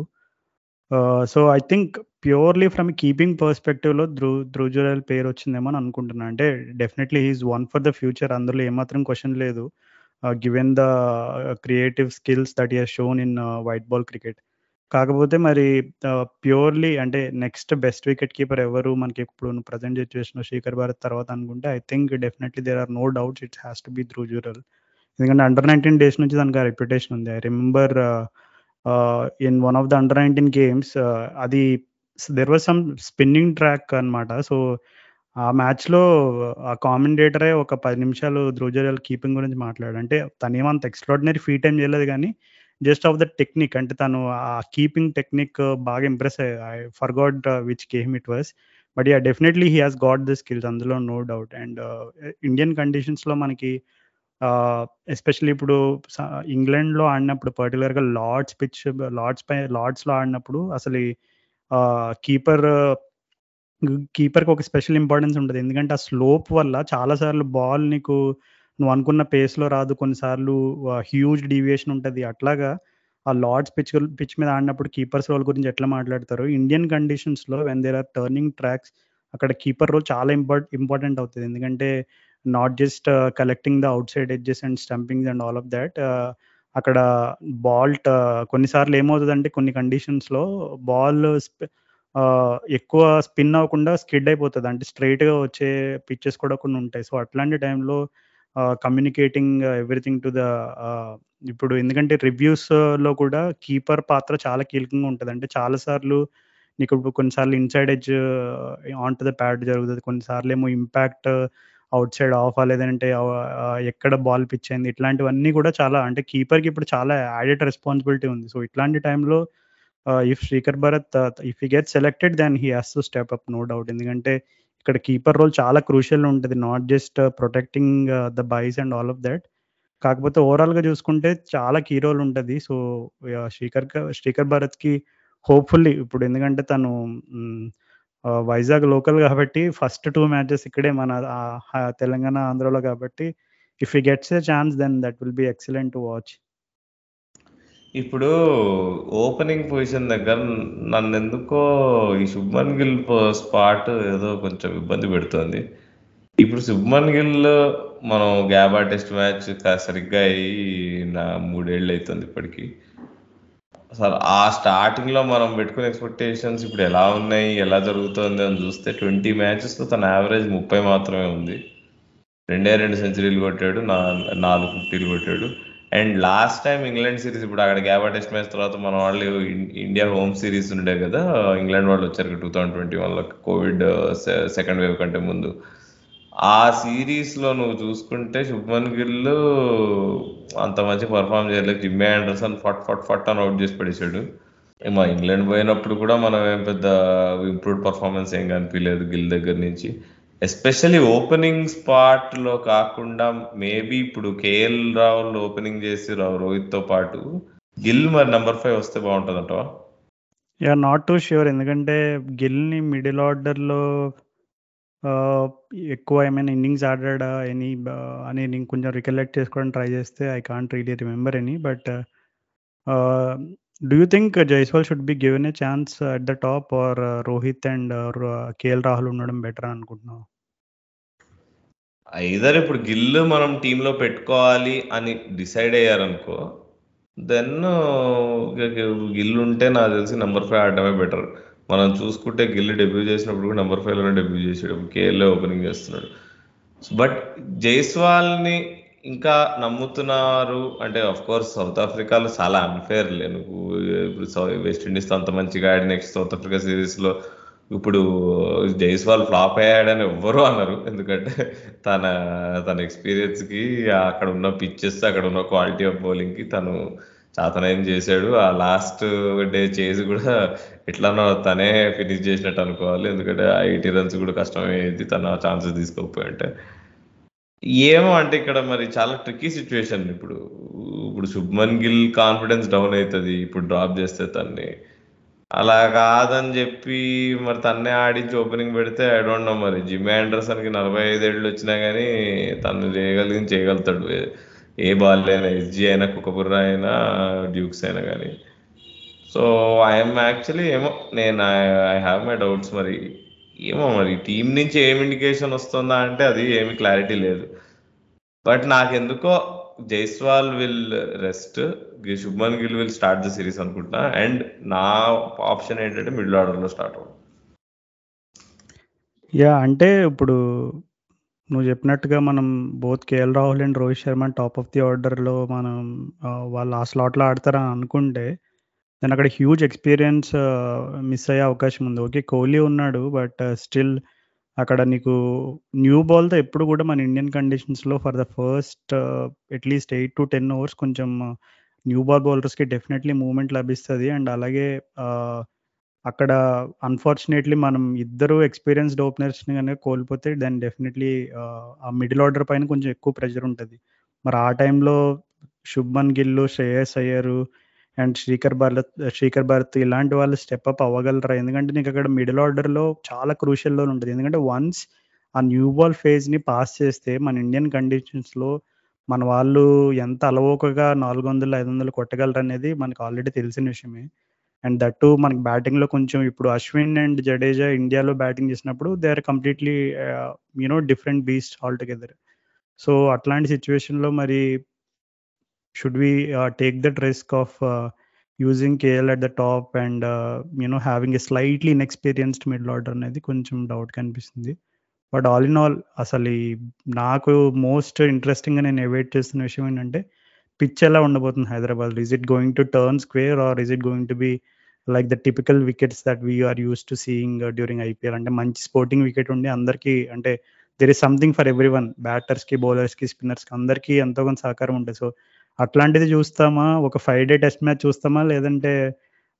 so I think purely from keeping పర్స్పెక్టివ్లో Dhruv Dhruv Jurel పేరు వచ్చిందేమో అని అనుకుంటున్నాను అంటే definitely he's one for the future అందులో ఏమాత్రం క్వశ్చన్ లేదు. Given the creative skills that is shown in white ball cricket కాకపోతే మరి uh, ప్యూర్లీ అంటే నెక్స్ట్ బెస్ట్ వికెట్ కీపర్ ఎవరు? మనకి ఇప్పుడు ప్రజెంట్ సిచ్యువేషన్ శేఖర్ భారత్ తర్వాత అనుకుంటే I think definitely there are no doubts it's has to be Dhruv ఎందుకంటే అండర్ నైన్టీన్ డేస్ నుంచి దానికి రెప్యుటేషన్ ఉంది. I remember in one of the under nineteen games అది there was some spinning track అనమాట సో ఆ మ్యాచ్లో ఆ కామెంటేటరే ఒక పది నిమిషాలు ధ్రువజర్యాల కీపింగ్ గురించి మాట్లాడాడు. అంటే తను ఏమంత ఎక్స్ట్రాడినరీ ఫీట్ ఏం చేయలేదు కానీ జస్ట్ ఆఫ్ ద టెక్నిక్ అంటే తను ఆ కీపింగ్ టెక్నిక్ బాగా impress I forgot which game it was but yeah definitely he has got the skills అందులో నో డౌట్ అండ్ ఇండియన్ కండిషన్స్లో మనకి ఎస్పెషల్లీ ఇప్పుడు ఇంగ్లాండ్లో ఆడినప్పుడు పర్టికులర్గా లార్డ్స్ పిచ్ లార్డ్స్ పై లార్డ్స్లో ఆడినప్పుడు అసలు కీపర్ కీపర్కి ఒక స్పెషల్ ఇంపార్టెన్స్ ఉంటుంది. ఎందుకంటే ఆ స్లోప్ వల్ల చాలాసార్లు బాల్ నీకు నువ్వు అనుకున్న పేస్లో రాదు. కొన్నిసార్లు హ్యూజ్ డీవియేషన్ ఉంటుంది. అట్లాగా ఆ లార్డ్స్ పిచ్ పిచ్ మీద ఆడినప్పుడు కీపర్స్ రోల్ గురించి ఎట్లా మాట్లాడతారు? ఇండియన్ కండిషన్స్లో when there are turning tracks అక్కడ కీపర్ రోల్ చాలా ఇంపార్ట్ ఇంపార్టెంట్ అవుతుంది. ఎందుకంటే not just collecting the outside edges and stumpings and all of that అక్కడ బాల్ట్ uh, కొన్నిసార్లు ఏమవుతుందంటే కొన్ని కండిషన్స్లో బాల్ ఎక్కువ స్పిన్ అవ్వకుండా స్కిడ్ అయిపోతుంది. అంటే స్ట్రైట్గా వచ్చే పిచ్చెస్ కూడా కొన్ని ఉంటాయి. సో అట్లాంటి టైంలో కమ్యూనికేటింగ్ ఎవ్రీథింగ్ టు ద ఇప్పుడు ఎందుకంటే రివ్యూస్లో కూడా కీపర్ పాత్ర చాలా కీలకంగా ఉంటుంది. అంటే చాలాసార్లు నీకు కొన్నిసార్లు inside edge on to the pad జరుగుతుంది. కొన్నిసార్లు ఏమో ఇంపాక్ట్ అవుట్ సైడ్ ఆఫ్ లేదంటే ఎక్కడ బాల్ పిచ్ అయింది ఇట్లాంటివన్నీ కూడా చాలా అంటే కీపర్కి ఇప్పుడు చాలా యాడెడ్ రెస్పాన్సిబిలిటీ ఉంది. సో ఇట్లాంటి టైంలో if Srikar Bharat if you get selected then he has to step up no doubt ఎందుకంటే ఇక్కడ కీపర్ రోల్ చాలా క్రూషియల్ ఉంటుంది. Not just protecting the byes and all of that కాకపోతే ఓవరాల్గా చూసుకుంటే చాలా కీ రోల్ ఉంటుంది. సో శ్రీకర్ శ్రీకర్ భరత్కి హోప్ఫుల్లీ ఇప్పుడు ఎందుకంటే తను వైజాగ్ లోకల్ కాబట్టి ఫస్ట్ టూ మ్యాచెస్ ఇక్కడే మన తెలంగాణ ఆంధ్రలో కాబట్టి if you gets a chance then that will be excellent to watch ఇప్పుడు ఓపెనింగ్ పొజిషన్ దగ్గర నన్ను ఎందుకో ఈ శుభ్మన్ గిల్ స్పాట్ ఏదో కొంచెం ఇబ్బంది పెడుతుంది. ఇప్పుడు శుభ్మన్ గిల్ మనం గ్యాబా టెస్ట్ మ్యాచ్ సరిగ్గా అయ్యి నా మూడేళ్ళు అవుతుంది ఇప్పటికీ. సార్ ఆ స్టార్టింగ్లో మనం పెట్టుకునే ఎక్స్పెక్టేషన్స్ ఇప్పుడు ఎలా ఉన్నాయి ఎలా జరుగుతుంది అని చూస్తే ట్వంటీ మ్యాచెస్లో తన యావరేజ్ ముప్పై మాత్రమే ఉంది. రెండే రెండు సెంచరీలు కొట్టాడు నాలుగు ఫిఫ్టీలు కొట్టాడు. And last time England series ఇప్పుడు అక్కడ గ్యాబా టెస్ట్ మ్యాచ్ తర్వాత మన వాళ్ళు ఇండియా హోమ్ సిరీస్ ఉండే కదా ఇంగ్లాండ్ వాళ్ళు వచ్చారు టూ థౌజండ్ ట్వంటీ వన్లో కోవిడ్ సెకండ్ వేవ్ కంటే ముందు. ఆ సిరీస్లో నువ్వు చూసుకుంటే శుభ్మన్ గిల్ అంత మంచి పర్ఫామ్ చేయలేదు. జిమ్మి ఆండర్సన్ ఫట్ ఫట్ ఫట్ అని అవుట్ చేసి పడేసాడు మా ఇంగ్లాండ్ పోయినప్పుడు కూడా మనం ఏం పెద్ద ఇంప్రూవ్డ్ పర్ఫార్మెన్స్ ఏం కనిపించలేదు గిల్ దగ్గర నుంచి. ఎస్పెషల్లీ ఓపెనింగ్ స్పాట్లో కాకుండా మేబీ ఇప్పుడు కేఎల్ రాహుల్ ఓపెనింగ్ చేసి రోహిత్తో పాటు. గిల్ మరి నంబర్ ఫైవ్ వస్తే బాగుంటుంది అంటవా యా నాట్ టూ ష్యూర్ ఎందుకంటే గిల్ని మిడిల్ ఆర్డర్లో ఎక్కువ ఏమైనా ఇన్నింగ్స్ ఆడాడా ఎనీ అని నేను కొంచెం రికలెక్ట్ చేసుకోవడానికి ట్రై చేస్తే I can't really remember any. But do you think Jaiswal should be given a chance at the top or Rohit and KL Rahul ఉండడం బెటర్ అనుకుంటున్నావు ఐదర్ ఇప్పుడు గిల్ మనం టీంలో పెట్టుకోవాలి అని డిసైడ్ అయ్యారనుకో, దెన్ uh, గిల్ ఉంటే నాకు తెలిసి నెంబర్ ఫైవ్ ఆడటమే బెటర్. మనం చూసుకుంటే గిల్లి డెబ్యూ చేసినప్పుడు కూడా నెంబర్ ఫైవ్లోనే డెబ్యూ చేసాడు. కేఎల్ ఓపెనింగ్ చేస్తున్నాడు. బట్ జైస్వాల్‌ని ఇంకా నమ్ముతున్నారు అంటే ఆఫ్‌కోర్స్ సౌత్ ఆఫ్రికాలో చాలా అన్ఫేర్ నువ్వు ఇప్పుడు సౌ వెస్ట్ అంత మంచిగా ఆడి నెక్స్ట్ సౌత్ ఆఫ్రికా సిరీస్‌లో ఇప్పుడు జైస్వాల్ ఫ్లాప్ అయ్యాడని ఎవ్వరు అన్నారు ఎందుకంటే తన తన ఎక్స్‌పీరియన్స్‌కి అక్కడ ఉన్న పిచ్చెస్ అక్కడ ఉన్న క్వాలిటీ ఆఫ్ బౌలింగ్‌కి తను చాతనైంది చేశాడు. ఆ లాస్ట్ డే చేసి కూడా ఎట్లన్నా తనే ఫినిష్ చేసినట్టు అనుకోవాలి. ఎందుకంటే ఆ 80 రన్స్ కూడా కష్టమైంది తన ఆ ఛాన్సెస్ తీసుకోకపోయుంటే. ఏమో అంటే ఇక్కడ మరి చాలా ట్రిక్కీ సిచ్యువేషన్ ఇప్పుడు. ఇప్పుడు శుభ్మన్ గిల్ కాన్ఫిడెన్స్ డౌన్ అవుతుంది ఇప్పుడు డ్రాప్ చేస్తే తన్ని. అలా కాదని చెప్పి మరి తన్నే ఆడించి ఓపెనింగ్ పెడితే ఐ డోంట్ నో మరి జిమ్ ఆండర్సన్‌కి 45 ఏళ్ళు వచ్చినా కానీ తను చేయగలిగింది చేయగలుగుతాడు. ఏ బాల్ అయినా ఎస్‌జీ అయినా, కుకబుర్ర అయినా, డ్యూక్స్ అయినా కానీ సో ఐ యాక్చువల్లీ ఏమో నేను ఐ ఐ మై డౌట్స్ మరి. ఏమో మరి టీం నుంచి ఏం ఇండికేషన్ వస్తుందా అంటే అది ఏమి క్లారిటీ లేదు. బట్ నాకెందుకో Jaiswal will rest. Shubman Gill will start the series అనుకుంటున్నా. అండ్ నా ఆప్షన్ ఏంటంటే మిడిల్ ఆర్డర్‌లో స్టార్ట్ అవ్వడం. యా అంటే ఇప్పుడు నువ్వు చెప్పినట్టుగా మనం both KL Rahul and Rohit Sharma top of the ఆర్డర్‌లో మనం వాళ్ళు ఆ స్లాట్‌లో ఆడతారని అనుకుంటే, దాని అక్కడ హ్యూజ్ ఎక్స్‌పీరియన్స్ మిస్ అయ్యే అవకాశం ఉంది. ఓకే. కోహ్లీ ఉన్నాడు. బట్ స్టిల్ అక్కడ నీకు న్యూ బాల్‌తో ఎప్పుడు కూడా మన ఇండియన్ కండిషన్స్‌లో for the first at least 8-10 overs కొంచెం న్యూ బాల్ బౌలర్స్‌కి డెఫినెట్‌లీ మూమెంట్ లభిస్తుంది అండ్ అలాగే అక్కడ అన్‌ఫార్చునేట్‌లీ మనం ఇద్దరు ఎక్స్‌పీరియన్స్‌డ్ ఓపెనర్స్‌ని కనుక కోల్పోతే దెన్ డెఫినెట్‌లీ ఆ మిడిల్ ఆర్డర్ పైన కొంచెం ఎక్కువ ప్రెషర్ ఉంటుంది మరి ఆ టైంలో శుభ్మన్ గిల్లు శ్రేయస్ అయ్యరు అండ్ శ్రీకర్ భారత్ శ్రీకర్ భరత్ ఇలాంటి వాళ్ళు స్టెప్ అప్ అవ్వగలరా? ఎందుకంటే నీకు అక్కడ మిడిల్ ఆర్డర్‌లో చాలా క్రూషియల్ ఉంటుంది ఎందుకంటే వన్స్ ఆ న్యూ బాల్ ఫేజ్‌ని పాస్ చేస్తే మన ఇండియన్ కండిషన్స్‌లో మన వాళ్ళు ఎంత అలవోకగా నాలుగు వందలు ఐదు వందలు కొట్టగలరు అనేది మనకు ఆల్రెడీ తెలిసిన విషయమే. అండ్ దట్ టూ మనకి బ్యాటింగ్‌లో కొంచెం ఇప్పుడు అశ్విన్ అండ్ జడేజా ఇండియాలో బ్యాటింగ్ చేసినప్పుడు they are completely ah, you know different beast altogether. So అట్లాంటి సిట్యుయేషన్‌లో మరి should we ah, take that risk of ah, using KL at the top and you know having a slightly inexperienced middle order అనేది కొంచెం డౌట్‌గా అనిపిస్తుంది. బట్ ఆల్ ఇన్ ఆల్ అసలు ఈ నాకు మోస్ట్ ఇంట్రెస్టింగ్‌గా నేను అవైట్ చేస్తున్న విషయం ఏంటంటే, పిచ్ ఎలా ఉండబోతుంది హైదరాబాద్‌లో? Is it going to turn square or is it going to be like the typical wickets that we are to seeing during IPL అంటే మంచి స్పోర్టింగ్ వికెట్ ఉండి అందరికీ అంటే there is something for everyone బ్యాటర్స్‌కి, బౌలర్స్‌కి, స్పిన్నర్స్‌కి అందరికీ ఎంతో కొంత సహకారం ఉంటుంది సో అట్లాంటిది చూస్తామా? ఒక ఫైవ్ డే టెస్ట్ మ్యాచ్ చూస్తామా? లేదంటే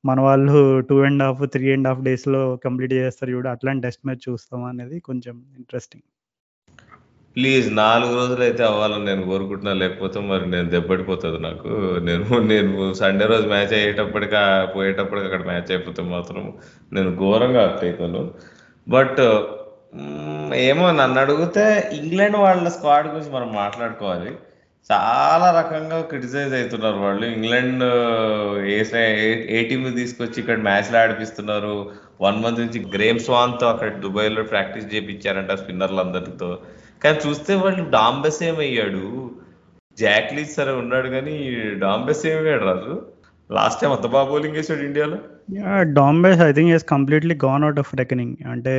మన వాళ్ళు 2 ½ 3 ½ డేస్‌లో కంప్లీట్ చేస్తారు చూడు అట్లాంటి టెస్ట్ మ్యాచ్ చూస్తామా అనేది కొంచెం ఇంట్రెస్టింగ్. ప్లీజ్ 4 రోజులైతే అవ్వాలని నేను కోరుకుంటున్నా. లేకపోతే మరి నేను దెబ్బడిపోతుంది నాకు. నేను నేను సండే రోజు మ్యాచ్ అయ్యేటప్పటికి పోయేటప్పటికి అక్కడ మ్యాచ్ అయిపోతే మాత్రం నేను ఘోరంగా హర్ట్ అయితాను. బట్ ఏమో నన్ను అడిగితే ఇంగ్లాండ్ వాళ్ళ స్క్వాడ్ గురించి మనం మాట్లాడుకోవాలి. చాలా రకంగా క్రిటిసైజ్ అవుతున్నారు వాళ్ళు. ఇంగ్లాండ్ ఏ ఏ ఏ తీసుకొచ్చి ఇక్కడ మ్యాచ్‌లు ఆడిపిస్తున్నారు. వన్ మంత్ నుంచి గ్రేమ్ స్వాన్‌తో అక్కడ దుబాయ్‌లో ప్రాక్టీస్ చేపిచ్చారంట స్పిన్నర్‌లందరితో. కానీ చూస్తే వాళ్ళు డాంబెస్ ఏమయ్యాడు. అయ్యాడు లీచ్ సరే ఉన్నాడు కానీ డాంబెస్ ఏమయ్యాడు రాజు. లాస్ట్ టైం అంత బాగా బౌలింగ్ వేసాడు ఇండియాలో. Yeah! Dom Bess I think is completely gone out of reckoning. అంటే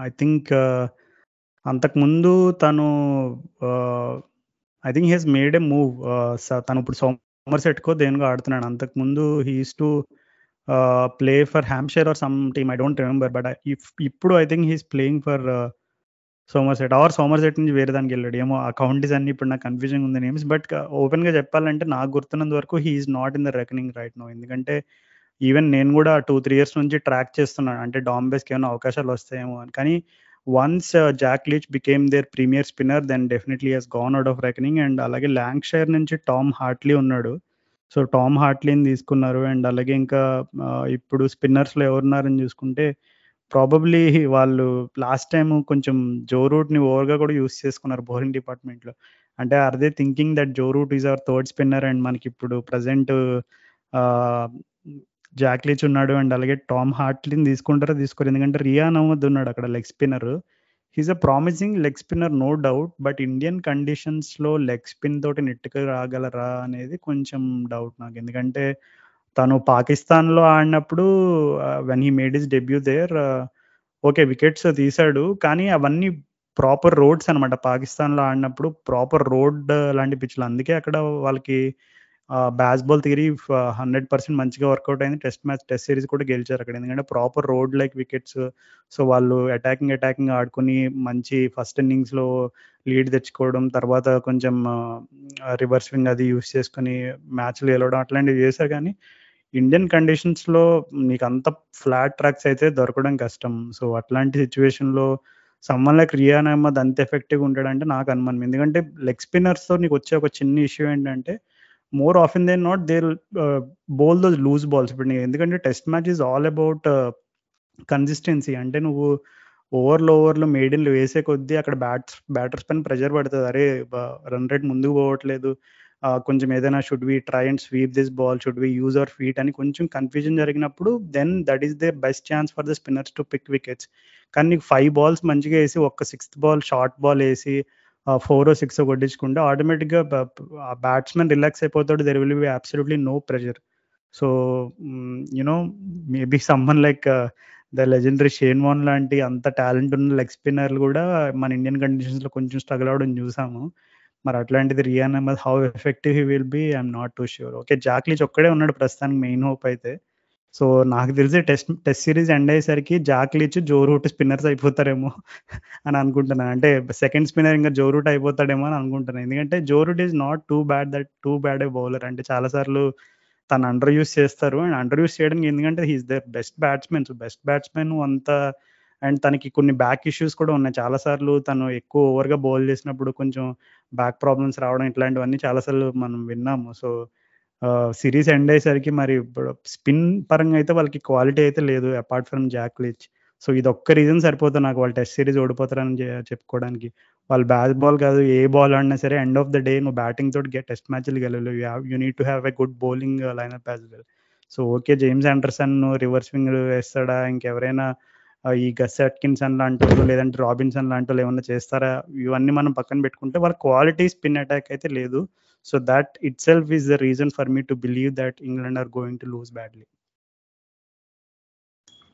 ఐ థింక్ అంతకుముందు తను I think he's made a move స తను ఇప్పుడు సోమర్సెట్‌కో దేనికో ఆడుతున్నాడు. అంతకుముందు he's to play for Hampshire or some team I don't remember. But if ఇప్పుడు I think he's playing for Somerset or Somerset నుంచి వేరే దానికెళ్ళాడు. ఏమో ఆ కౌంటీస్ అన్నీ ఇప్పుడు నాకు కన్‌ఫ్యూజింగ్‌గా ఉంది నేమ్స్. బట్ ఓపెన్‌గా చెప్పాలంటే నాకు గుర్తున్నంత వరకు he is not in the reckoning right now. ఎందుకంటే ఈవెన్ నేను కూడా 2, 3 ఇయర్స్ నుంచి ట్రాక్ చేస్తున్నాను. అంటే డాంబెస్‌కి ఏమైనా అవకాశాలు వస్తాయేమో అని. కానీ once Jack Leach became their premier spinner then definitely he has gone out of reckoning and అలాగే లాంకషైర్ నుంచి టామ్ హార్ట్లీ ఉన్నాడు. సో టామ్ హార్ట్లీని తీసుకున్నారు. అండ్ అలాగే ఇంకా ఆహ్, ఇప్పుడు స్పిన్నర్స్‌లో ఎవరున్నారని చూసుకుంటే ప్రాబబ్లీ వాళ్ళు లాస్ట్ టైం కొంచెం జో రూట్ని ఓవర్గా కూడా యూస్ చేసుకున్నారు బౌలింగ్ డిపార్ట్మెంట్లో అంటే are they thinking that Joe Root is our third spinner and మనకి ఇప్పుడు ప్రజెంట్ జాక్లీచ్ ఉన్నాడు అండ్ అలాగే టామ్ హార్ట్లీని తీసుకుంటారో తీసుకోరు. ఎందుకంటే రియాన్ అహ్మద్ ఉన్నాడు అక్కడ leg spinner he's a promising leg spinner no doubt but Indian కండిషన్స్లో లెగ్ స్పిన్ తోటి నెట్కి రాగలరా అనేది కొంచెం డౌట్ నాకు. ఎందుకంటే తను పాకిస్తాన్లో ఆడినప్పుడు when he made his debut there okay wickets తీశాడు. కానీ అవన్నీ ప్రాపర్ రోడ్స్ అనమాట పాకిస్తాన్లో ఆడినప్పుడు ప్రాపర్ రోడ్ లాంటి పిచ్లు అందుకే అక్కడ వాళ్ళకి బాల్ థియరీ హండ్రెడ్ పర్సెంట్ మంచిగా వర్కౌట్ అయింది. టెస్ట్ మ్యాచ్ టెస్ట్ సిరీస్ కూడా గెలిచారు అక్కడ. ఎందుకంటే proper road like wickets so వాళ్ళు అటాకింగ్ అటాకింగ్ ఆడుకుని మంచి ఫస్ట్ ఇన్నింగ్స్లో లీడ్ తెచ్చుకోవడం తర్వాత కొంచెం రివర్స్ వింగ్ అది యూస్ చేసుకుని మ్యాచ్లు గెలవడం అట్లాంటివి చేశారు కానీ ఇండియన్ కండిషన్స్లో నీకు అంత ఫ్లాట్ ట్రాక్స్ అయితే దొరకడం కష్టం. సో అట్లాంటి సిచ్యువేషన్లో సమ్మన్ లైక్ రియాన్ అహ్మద్ అంత ఎఫెక్టివ్గా ఉంటాడంటే నాకు అనుమానం. ఎందుకంటే లెగ్ స్పిన్నర్స్తో నీకు వచ్చే ఒక చిన్న ఇష్యూ ఏంటంటే more often than not they bowl those loose balls ఇప్పుడు ఎందుకంటే test match is all about consistency అంటే నువ్వు ఓవర్లు ఓవర్లు మేడిన్లు వేసే కొద్దీ అక్కడ బ్యాట్స్ బ్యాటర్స్ పైన ప్రెషర్ పడుతుంది. అరే రన్ రేట్ ముందుకు పోవట్లేదు. కొంచెం ఏదైనా should we try and sweep this ball should we use our feet అని కొంచెం కన్ఫ్యూజన్ జరిగినప్పుడు then that is the best chance for the spinners to pick wickets కానీ నీకు ఫైవ్ బాల్స్ మంచిగా వేసి ఒక్క సిక్స్త్ బాల్ షార్ట్ బాల్ వేసి ఫోర్ సిక్స్ oh కొట్టించుకుంటే ఆటోమేటిక్గా బ్యాట్స్మెన్ రిలాక్స్ అయిపోతాడు. There will be absolutely no pressure so you know maybe someone like the legendary Shane Warne లాంటి అంత టాలెంట్ ఉన్న లెగ్ స్పిన్నర్లు కూడా మన ఇండియన్ కండిషన్స్లో కొంచెం స్ట్రగుల్ అవడం చూసాము. మరి అట్లాంటిది Rehan Ahmed how effective he will be I'm not too sure okay Jack Leach ఒక్కడే ఉన్నాడు ప్రస్తుతానికి మెయిన్ హోప్ అయితే. సో నాకు తెలిసి టెస్ట్ టెస్ట్ సిరీస్ ఎండ్ అయ్యేసరికి జాక్లీచ్ జో రూట్ స్పిన్నర్స్ అయిపోతారేమో అని అనుకుంటున్నాను. అంటే సెకండ్ స్పిన్నర్ ఇంకా జో రూట్ అయిపోతాడేమో అని అనుకుంటున్నాను. ఎందుకంటే Joe Root is not too bad that too bad a bowler అంటే చాలాసార్లు తను అండర్ యూస్ చేస్తారు. అండ్ అండర్ యూస్ చేయడానికి ఎందుకంటే he's the best batsmen so best batsmen అంత అండ్ తనకి కొన్ని బ్యాక్ ఇష్యూస్ కూడా ఉన్నాయి. చాలాసార్లు తను ఎక్కువ ఓవర్గా బౌల్ చేసినప్పుడు కొంచెం బ్యాక్ ప్రాబ్లమ్స్ రావడం ఇట్లాంటివన్నీ చాలాసార్లు మనం విన్నాము. సో సిరీస్ ఎండ్ అయ్యేసరికి మరి ఇప్పుడు స్పిన్ పరంగా అయితే వాళ్ళకి క్వాలిటీ అయితే లేదు అపార్ట్ ఫ్రమ్ జాక్లిచ్ సో ఇది ఒక్క రీజన్ సరిపోతుంది నాకు వాళ్ళు టెస్ట్ సిరీస్ ఓడిపోతారని చెప్పుకోవడానికి. వాళ్ళు బ్యాట్ బాల్ కాదు ఏ బాల్ ఆడినా సరే ఎండ్ ఆఫ్ ద డే నువ్వు బ్యాటింగ్ తోటి టెస్ట్ మ్యాచ్లు గెలవలేవు. You you need to have a good bowling lineup as well so okay James Anderson reverse swing వేస్తాడా? ఇంకెవరైనా ఈ గస్ అట్కిన్సన్ లాంటి వాళ్ళు లేదంటే రాబిన్సన్ లాంటి వాళ్ళు ఏమన్నా చేస్తారా? ఇవన్నీ మనం పక్కన పెట్టుకుంటే వాళ్ళ క్వాలిటీ స్పిన్ అటాక్ అయితే లేదు. So that itself is reason reason for to believe that England England going to lose badly.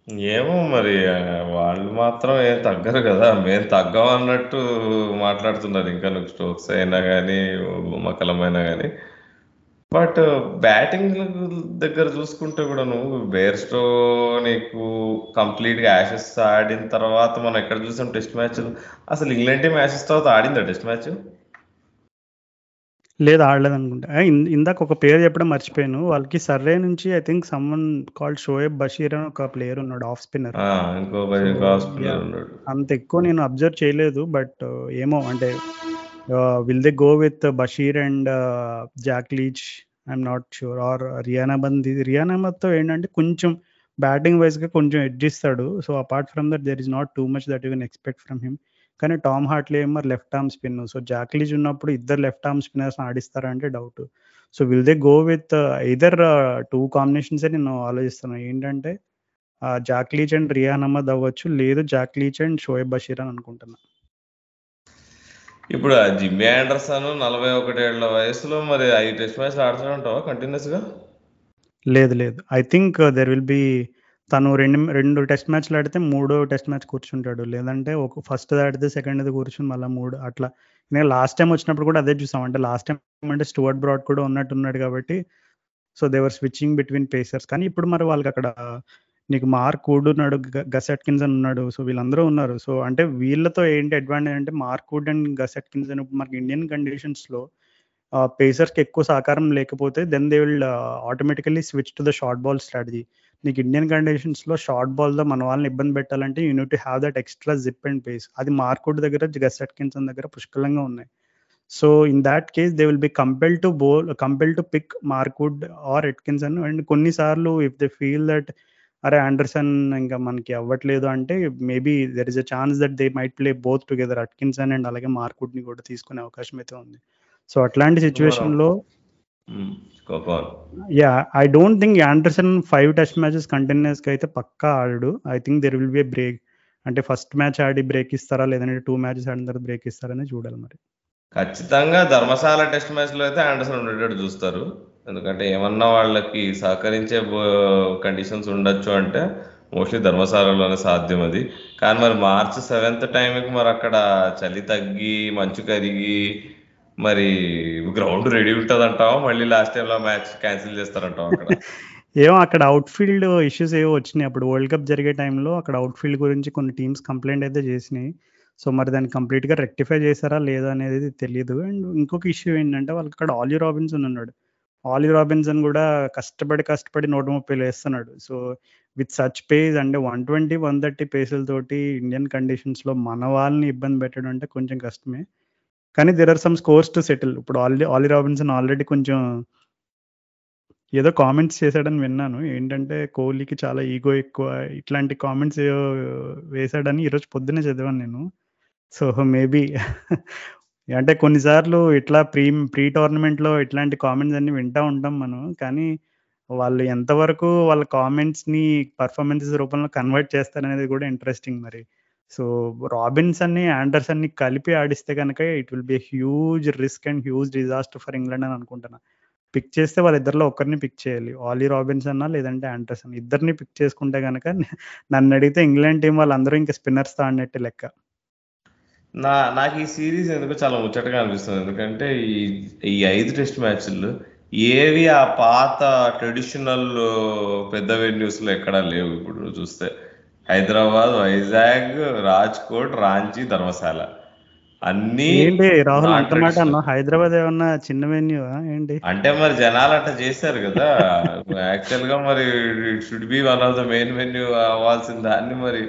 ఏమో మరి వాళ్ళు మాత్రం ఏం తగ్గరు కదా. మేము తగ్గం అన్నట్టు మాట్లాడుతున్నారు ఇంకా నువ్వు స్ట్రోక్స్ అయినా కానీ మకలమైనా కానీ బట్ బ్యాటింగ్ దగ్గర చూసుకుంటే కూడా నువ్వు బేర్స్టో నీకు కంప్లీట్గా యాషెస్ ఆడిన తర్వాత మనం ఎక్కడ చూసాం టెస్ట్ మ్యాచ్? అసలు ఇంగ్లాండ్ టీం యాషెస్ తర్వాత ఆడిందా టెస్ట్ మ్యాచ్? లేదు ఆడలేదు అనుకుంటా ఇందాక ఒక పేరు చెప్పడం మర్చిపోయాను. వాళ్ళకి సర్రే నుంచి I think someone called Shoaib Bashir అని ఒక ప్లేయర్ ఉన్నాడు ఆఫ్ స్పిన్నర్ అంత ఎక్కువ నేను అబ్జర్వ్ చేయలేదు బట్ ఏమో అంటే will they go with Bashir and Jack Leach I'm not sure or రియానా బంద్ రియానా తో ఏంటంటే కొంచెం బ్యాటింగ్ వైజ్గా కొంచెం ఎడ్జ్ ఇస్తాడు. So apart from that there is not too much that you can expect from him కానీ టామ్ హార్ట్లీ ఏమో left arm spin. So Jack Leach ఉన్నప్పుడు ఇద్దరు left arm spinners ఆడిస్తారంటే doubt. So will they go with either two combinations నేను ఆలోచిస్తున్నాను ఏంటంటే జాక్లీచ్ అండ్ రియాన్ అహ్మద్ అవ్వచ్చు లేదు జాక్లీచ్ అండ్ షోయబ్ బషీర్ అని అనుకుంటున్నా. ఇప్పుడు జిమ్మీ ఆండర్సన్ నలభై ఒకటేళ్ళ వయసులో మరి ఐదు టెస్ట్ మ్యాచ్లు ఆడుతుంటావా కంటిన్యూస్గా? లేదు లేదు. I think there will be తను రెండు రెండు టెస్ట్ మ్యాచ్లు ఆడితే మూడో టెస్ట్ మ్యాచ్ కూర్చుంటాడు. లేదంటే ఒక ఫస్ట్ ఆడితే సెకండ్ కూర్చుని మళ్ళీ మూడు అట్లా. నేను లాస్ట్ టైం వచ్చినప్పుడు కూడా అదే చూసాం. అంటే లాస్ట్ టైం అంటే స్టూవర్ట్ బ్రాడ్ కూడా ఉన్నట్టున్నాడు కాబట్టి so they were switching between pacers కానీ ఇప్పుడు మరి వాళ్ళకి అక్కడ నీకు మార్క్ వుడ్ ఉన్నాడు గస్ అని ఉన్నాడు సో వీళ్ళందరూ ఉన్నారు. సో అంటే వీళ్ళతో ఏంటి అడ్వాంటేజ్ అంటే Mark Wood and Gus Atkinson మనకి ఇండియన్ కండిషన్స్లో పేసర్స్కి ఎక్కువ సహకారం లేకపోతే then they will automatically switch to the short ball strategy నీకు ఇండియన్ కండిషన్స్లో షార్ట్ బాల్తో మన వాళ్ళని ఇబ్బంది పెట్టాలంటే you need to have that extra zip and pace అది మార్కుడ్ దగ్గర గస్ అట్కిన్సన్ దగ్గర పుష్కలంగా ఉన్నాయి. So in that case they will be compel to bowl compel to pick Mark Wood or Atkinson and కొన్నిసార్లు ఇఫ్ దే ఫీల్ దట్ అరే ఆండర్సన్ ఇంకా మనకి అవ్వట్లేదు అంటే maybe there is a chance that they might play both together Atkinson and అలాగే మార్కుడ్ని కూడా తీసుకునే అవకాశం అయితే ఉంది. సో అట్లాంటి సిచ్యువేషన్లో yeah I don't think Anderson five test matches కంటిన్యూస్గా అయితే పక్కా ఆడు I think there will be break అంటే ఫస్ట్ మ్యాచ్ ఆడి బ్రేక్ ఇస్తారా లేదంటే టూ మ్యాచెస్ ఆడిన తర్వాత బ్రేక్ ఇస్తారని చూడాలి మరి. ఖచ్చితంగా ధర్మశాల టెస్ట్ మ్యాచ్లో అయితే ఆండర్సన్ ఉండేటట్టు చూస్తారు. ఎందుకంటే ఏమన్నా వాళ్ళకి సహకరించే కండిషన్స్ ఉండొచ్చు అంటే మోస్ట్లీ ధర్మశాలలోనే సాధ్యం అది. కానీ మరి మార్చ్ సెవెంత్ టైంకి మరి అక్కడ చలి తగ్గి మంచు కరిగి మరి గ్రౌండ్ రెడీ ఉంటుంది అంటావా మళ్ళీ లాస్ట్ టైంలో మ్యాచ్ క్యాన్సిల్ చేస్తారంటావు అక్కడ? ఏమో అక్కడ అవుట్ ఫీల్డ్ ఇష్యూస్ ఏవో వచ్చినాయి. అప్పుడు వరల్డ్ కప్ జరిగే టైంలో అక్కడ అవుట్ ఫీల్డ్ గురించి కొన్ని టీమ్స్ కంప్లైంట్ అయితే చేసినాయి. సో మరి దాన్ని కంప్లీట్గా రెక్టిఫై చేశారా లేదా అనేది తెలియదు అండ్ ఇంకొక ఇష్యూ ఏంటంటే వాళ్ళకి అక్కడ ఆలీ రాబిన్సన్ ఉన్నాడు. ఆలీ రాబిన్సన్ కూడా కష్టపడి కష్టపడి నూట ముప్పై వేస్తున్నాడు. సో విత్ సచ్ పేస్ అంటే వన్ ట్వంటీ వన్ థర్టీ పేసులతోటి ఇండియన్ కండిషన్స్లో మన వాళ్ళని ఇబ్బంది పెట్టడం అంటే కొంచెం కష్టమే. కానీ there are some scores to settle ఇప్పుడు ఆల్రెడీ ఆలీ రాబిన్సన్ ఆల్రెడీ కొంచెం ఏదో కామెంట్స్ చేశాడని విన్నాను. ఏంటంటే కోహ్లీకి చాలా ఈగో ఎక్కువ. ఇట్లాంటి కామెంట్స్ వేశాడని ఈరోజు పొద్దునే చదివాను నేను. సో మేబీ అంటే కొన్నిసార్లు ఇట్లా ప్రీ ప్రీ టోర్నమెంట్లో ఇట్లాంటి కామెంట్స్ అన్ని వింటూ ఉంటాం మనం. కానీ వాళ్ళు ఎంతవరకు వాళ్ళ కామెంట్స్ని పర్ఫార్మెన్సెస్ రూపంలో కన్వర్ట్ చేస్తారనేది కూడా ఇంట్రెస్టింగ్ మరి. సో రాబిన్సన్ని ఆండర్సన్ని కలిపి ఆడిస్తే కనుక it will be huge risk and huge disaster for England అని అనుకుంటున్నా. పిక్ చేస్తే వాళ్ళిద్దరిలో ఒకరిని పిక్ చేయాలి. ఆలీ రాబిన్స్ అన్నా లేదంటే ఆండర్సన్ ఇద్దరిని పిక్ చేసుకుంటే కనుక నన్ను అడిగితే ఇంగ్లాండ్ టీం వాళ్ళందరూ ఇంకా స్పిన్నర్స్తో ఆడినట్టు లెక్క. నా నాకు ఈ సిరీస్ ఎందుకు చాలా ముచ్చటగా అనిపిస్తుంది. ఎందుకంటే ఈ ఈ ఐదు టెస్ట్ మ్యాచ్లు ఏవి ఆ పాత ట్రెడిషనల్ పెద్ద వెన్యూస్లో ఎక్కడా లేవు ఇప్పుడు చూస్తే. హైదరాబాద్ వైజాగ్ రాజ్కోట్ రాంచీ ధర్మశాల. అన్ని ఏంటి రాహుల్ అంత మాట అన్నా హైదరాబాద్ ఏమన్నా చిన్న వెన్యూ ఏంటి? అంటే మరి జనాలు అట్లా చేశారు కదా. యాక్చువల్గా మరి should be one of the main venue అవ్వాల్సిన దాన్ని మరి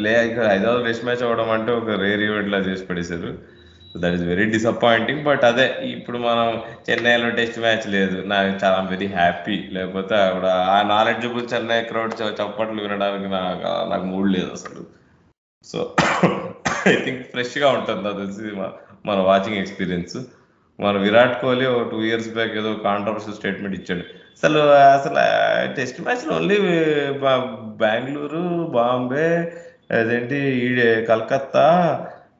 లే హైదరాబాద్ టెస్ట్ మ్యాచ్ అవ్వడం అంటే ఒక రేర్ ఈవెంట్ లా చేసి పడేశారు. That is very disappointing but అదే ఇప్పుడు మనం చెన్నైలో టెస్ట్ మ్యాచ్ లేదు. నాకు చాలా వెరీ హ్యాపీ లేకపోతే అక్కడ ఆ నాలెడ్జబుల్ చెన్నై క్రౌడ్ చప్పట్లు వినడానికి నాకు నాకు మూడ్ లేదు అసలు. సో ఐ థింక్ ఫ్రెష్గా ఉంటుంది నాకు తెలిసి మన వాచింగ్ ఎక్స్పీరియన్స్ మన విరాట్ కోహ్లీ ఒక టూ ఇయర్స్ బ్యాక్ ఏదో కాంట్రవర్షియల్ స్టేట్మెంట్ ఇచ్చాడు. అసలు అసలు test match only Bengaluru Bombay అదేంటి ఈడే కలకత్తా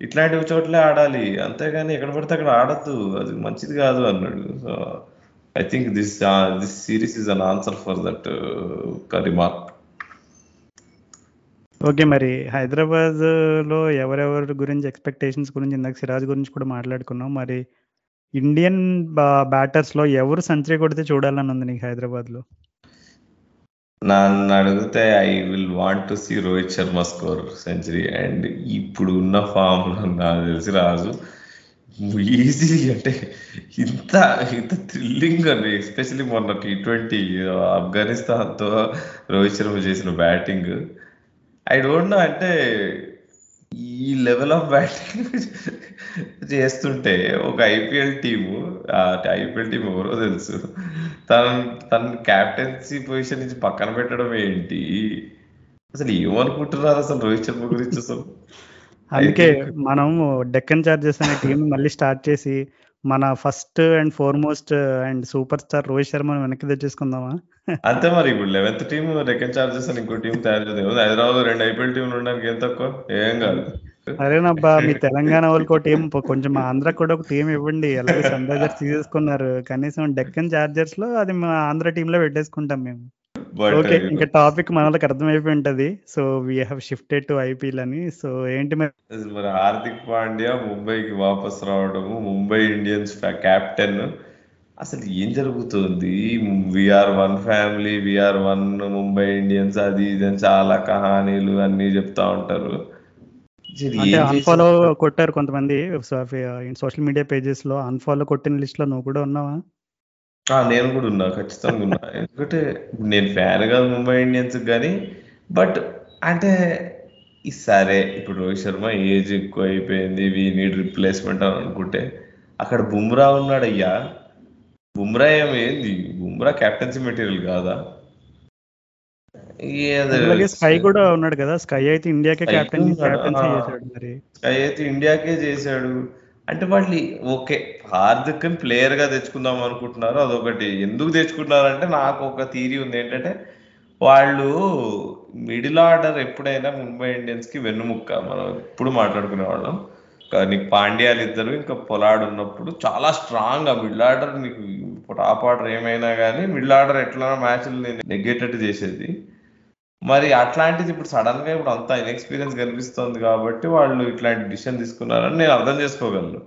ఇట్లాంటి చోట్లే ఆడాలి. అంతేగాని ఎక్కడ పడితే అక్కడ ఆడద్దు. అది మంచిది కాదు అన్నాడు. So I think this this series is an answer for that remark okay మరి హైదరాబాద్లో ఎవరెవరి గురించి ఎక్స్పెక్టేషన్స్ గురించి ఇందాక సిరాజ్ గురించి కూడా మాట్లాడుకున్నాం. మరి ఇండియన్ బ్యాటర్స్లో ఎవరు సెంచరీ కొడితే చూడాలని ఉంది నీకు హైదరాబాద్లో నన్ను అడిగితే I will want to see Rohit Sharma score century. And ఇప్పుడు ఉన్న ఫామ్లో నాకు తెలిసి రాజు ఈజీ అంటే ఇంత ఇంత థ్రిల్లింగ్ అండి ఎస్పెషల్లీ మొన్న టీ ట్వంటీ ఆఫ్ఘనిస్తాన్తో రోహిత్ శర్మ చేసిన బ్యాటింగ్. ఐ డోంట్ నో అంటే ఈ లెవెల్ ఆఫ్ బ్యాటింగ్ చేస్తుంటే ఒక ఐపీఎల్ టీము ఐపీఎల్ టీం ఎవరో తెలుసు. తన తన క్యాప్టెన్సీ పొజిషన్ నుంచి పక్కన పెట్టడం ఏంటి? అసలు ఏమనుకుంటున్నారు అసలు రోహిత్ శర్మ గురించి అసలు? అందుకే మనం డెక్కన్ చార్జెస్ అనే టీం మళ్ళీ స్టార్ట్ చేసి మన first and foremost and super star Rohit శర్మను వెనక్కి తెచ్చేసుకుందామా? అంతే మరి ఇప్పుడు లెవెన్త్ టీం డెక్కన్ చార్జెస్ అని ఇంకో టీం తయారు చేద్దాం. హైదరాబాద్ రెండు ఐపీఎల్ టీంలు ఉండడానికి ఏం తక్కువ? ఏం కాదు. అరేనబ్బా మీ తెలంగాణ వాళ్ళకి ఒక టీం కొంచెం ఆంధ్ర కూడా ఒక టీం ఇవ్వండి. అలాగే సన్ రైజర్స్ తీసేసుకున్నారు. కనీసం డెక్కన్ చార్జర్స్లో అది మా ఆంధ్ర టీమ్లో పెట్టేసుకుంటాం మేము. ఓకే ఇంకా టాపిక్ మన వాళ్ళకి అర్థమైపోయి ఉంటది. So we have shifted to IPL అని. సో ఏంటి మరి? మరి హార్దిక్ పాండ్యా ముంబైకి వాపస్ రావడము ముంబై ఇండియన్స్ కెప్టెన్ అసలు ఏం జరుగుతుంది? We are one family we are one Mumbai Indians అది ఇది అని చాలా కహానీలు అన్ని చెప్తా ఉంటారు. అంటే అన్ఫాలో కొట్టారు కొంతమంది సోషల్ మీడియా పేజెస్లో అన్ఫాలో కొట్టిన లిస్ట్లో నువ్వు కూడా ఉన్నావా? నేను కూడా ఉన్నా ఖచ్చితంగా ఉన్నా. ఎందుకంటే నేను ఫ్యాన్ కాదు ముంబై ఇండియన్స్ కానీ బట్ అంటే సరే ఇప్పుడు రోహిత్ శర్మ ఏజ్ ఎక్కువ అయిపోయింది వీ నీడ్ రిప్లేస్మెంట్ అని అనుకుంటే అక్కడ బుమ్రా ఉన్నాడు అయ్యా బుమ్రా ఏమైంది? బుమ్రా కెప్టెన్సీ మెటీరియల్ కాదా? అలాగే స్కై కూడా ఉన్నాడు కదా. స్కై అయితే ఇండియాకే క్యాప్టెన్. చేశాడు మరి. స్కై అయితే ఇండియాకే చేశాడు. అంటే వాళ్ళు ఓకే హార్దిక్ ప్లేయర్గా తెచ్చుకుందాం అనుకుంటున్నారు. అదొకటి. ఎందుకు తెచ్చుకుంటున్నారంటే నాకు ఒక థీరీ ఉంది. ఏంటంటే వాళ్ళు మిడిల్ ఆర్డర్ ఎప్పుడైనా ముంబై ఇండియన్స్కి వెన్నుముక్క. మనం ఎప్పుడు మాట్లాడుకునే వాళ్ళం కానీ పాండ్యాలు ఇద్దరు ఇంకా పొలాడ్ ఉన్నప్పుడు చాలా స్ట్రాంగ్ ఆ మిడిల్ ఆర్డర్ నీకు టాప్ ఆర్డర్ ఏమైనా కానీ మిడిల్ ఆర్డర్ ఎట్లా మ్యాచ్లు నెగ్గేటట్టు చేసేది. మరి అట్లాంటిది ఇప్పుడు సడన్గా ఇప్పుడు అంత ఇన్ఎక్స్పీరియన్స్ కనిపిస్తుంది కాబట్టి వాళ్ళు ఇట్లాంటి డిసిషన్ తీసుకున్నారని నేను అర్థం చేసుకోగలను.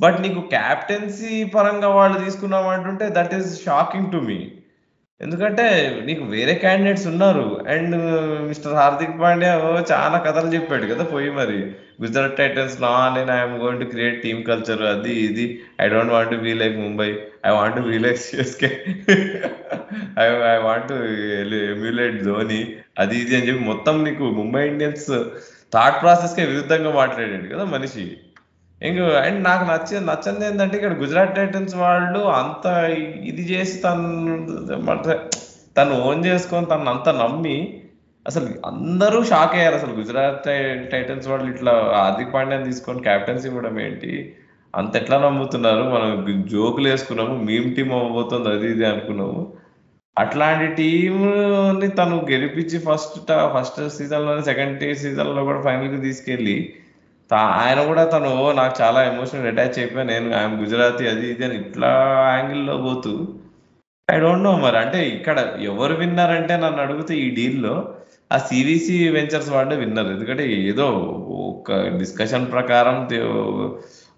బట్ నీకు క్యాప్టెన్సీ పరంగా వాళ్ళు తీసుకున్నామంటుంటే that is shocking to me ఎందుకంటే నీకు వేరే క్యాండిడేట్స్ ఉన్నారు. And mister uh, Hardik Pandya చాలా కథలు చెప్పాడు కదా పోయి మరి. గుజరాత్ టైటన్స్ నా నేను I'm going to create team culture అది ఇది. I don't want be like Mumbai I want be like CSK I I want emulate Dhoni అది ఇది అని చెప్పి మొత్తం నీకు ముంబై ఇండియన్స్ థాట్ ప్రాసెస్కే విరుద్ధంగా మాట్లాడాడు కదా మనిషి. ఇంక అండ్ నాకు నచ్చ నచ్చంది ఏంటంటే ఇక్కడ గుజరాత్ టైటన్స్ వాళ్ళు అంత ఇది చేసి తను తను ఓన్ చేసుకొని తను అంత నమ్మి అసలు అందరూ షాక్ అయ్యారు. అసలు గుజరాత్ టై- టైటన్స్ వాళ్ళు ఇట్లా హార్దిక్ పాండ్యాని తీసుకొని క్యాప్టెన్సీ ఇవ్వడం ఏంటి? అంత ఎట్లా నమ్ముతున్నారు? మనం జోకులు వేసుకున్నాము మేం టీం అవ్వబోతుంది అది ఇది అనుకున్నాము. అట్లాంటి టీంని తను గెలిపించి ఫస్ట్ ఫస్ట్ సీజన్లోనే సెకండ్ సీజన్లో కూడా ఫైనల్కి తీసుకెళ్ళి ఆయన కూడా తను "ఓ, నాకు చాలా ఎమోషనల్ అటాచ్ అయిపోయి నేను ఆయన గుజరాతీ అది ఇది అని ఇట్లా యాంగిల్లో పోతూ ఐ డోంట్ నో మరి. అంటే ఇక్కడ ఎవరు విన్నర్ అంటే నన్ను అడిగితే ఈ డీల్లో ఆ సివిసి వెంచర్స్ వాళ్ళే విన్నర్. ఎందుకంటే ఏదో ఒక డిస్కషన్ ప్రకారం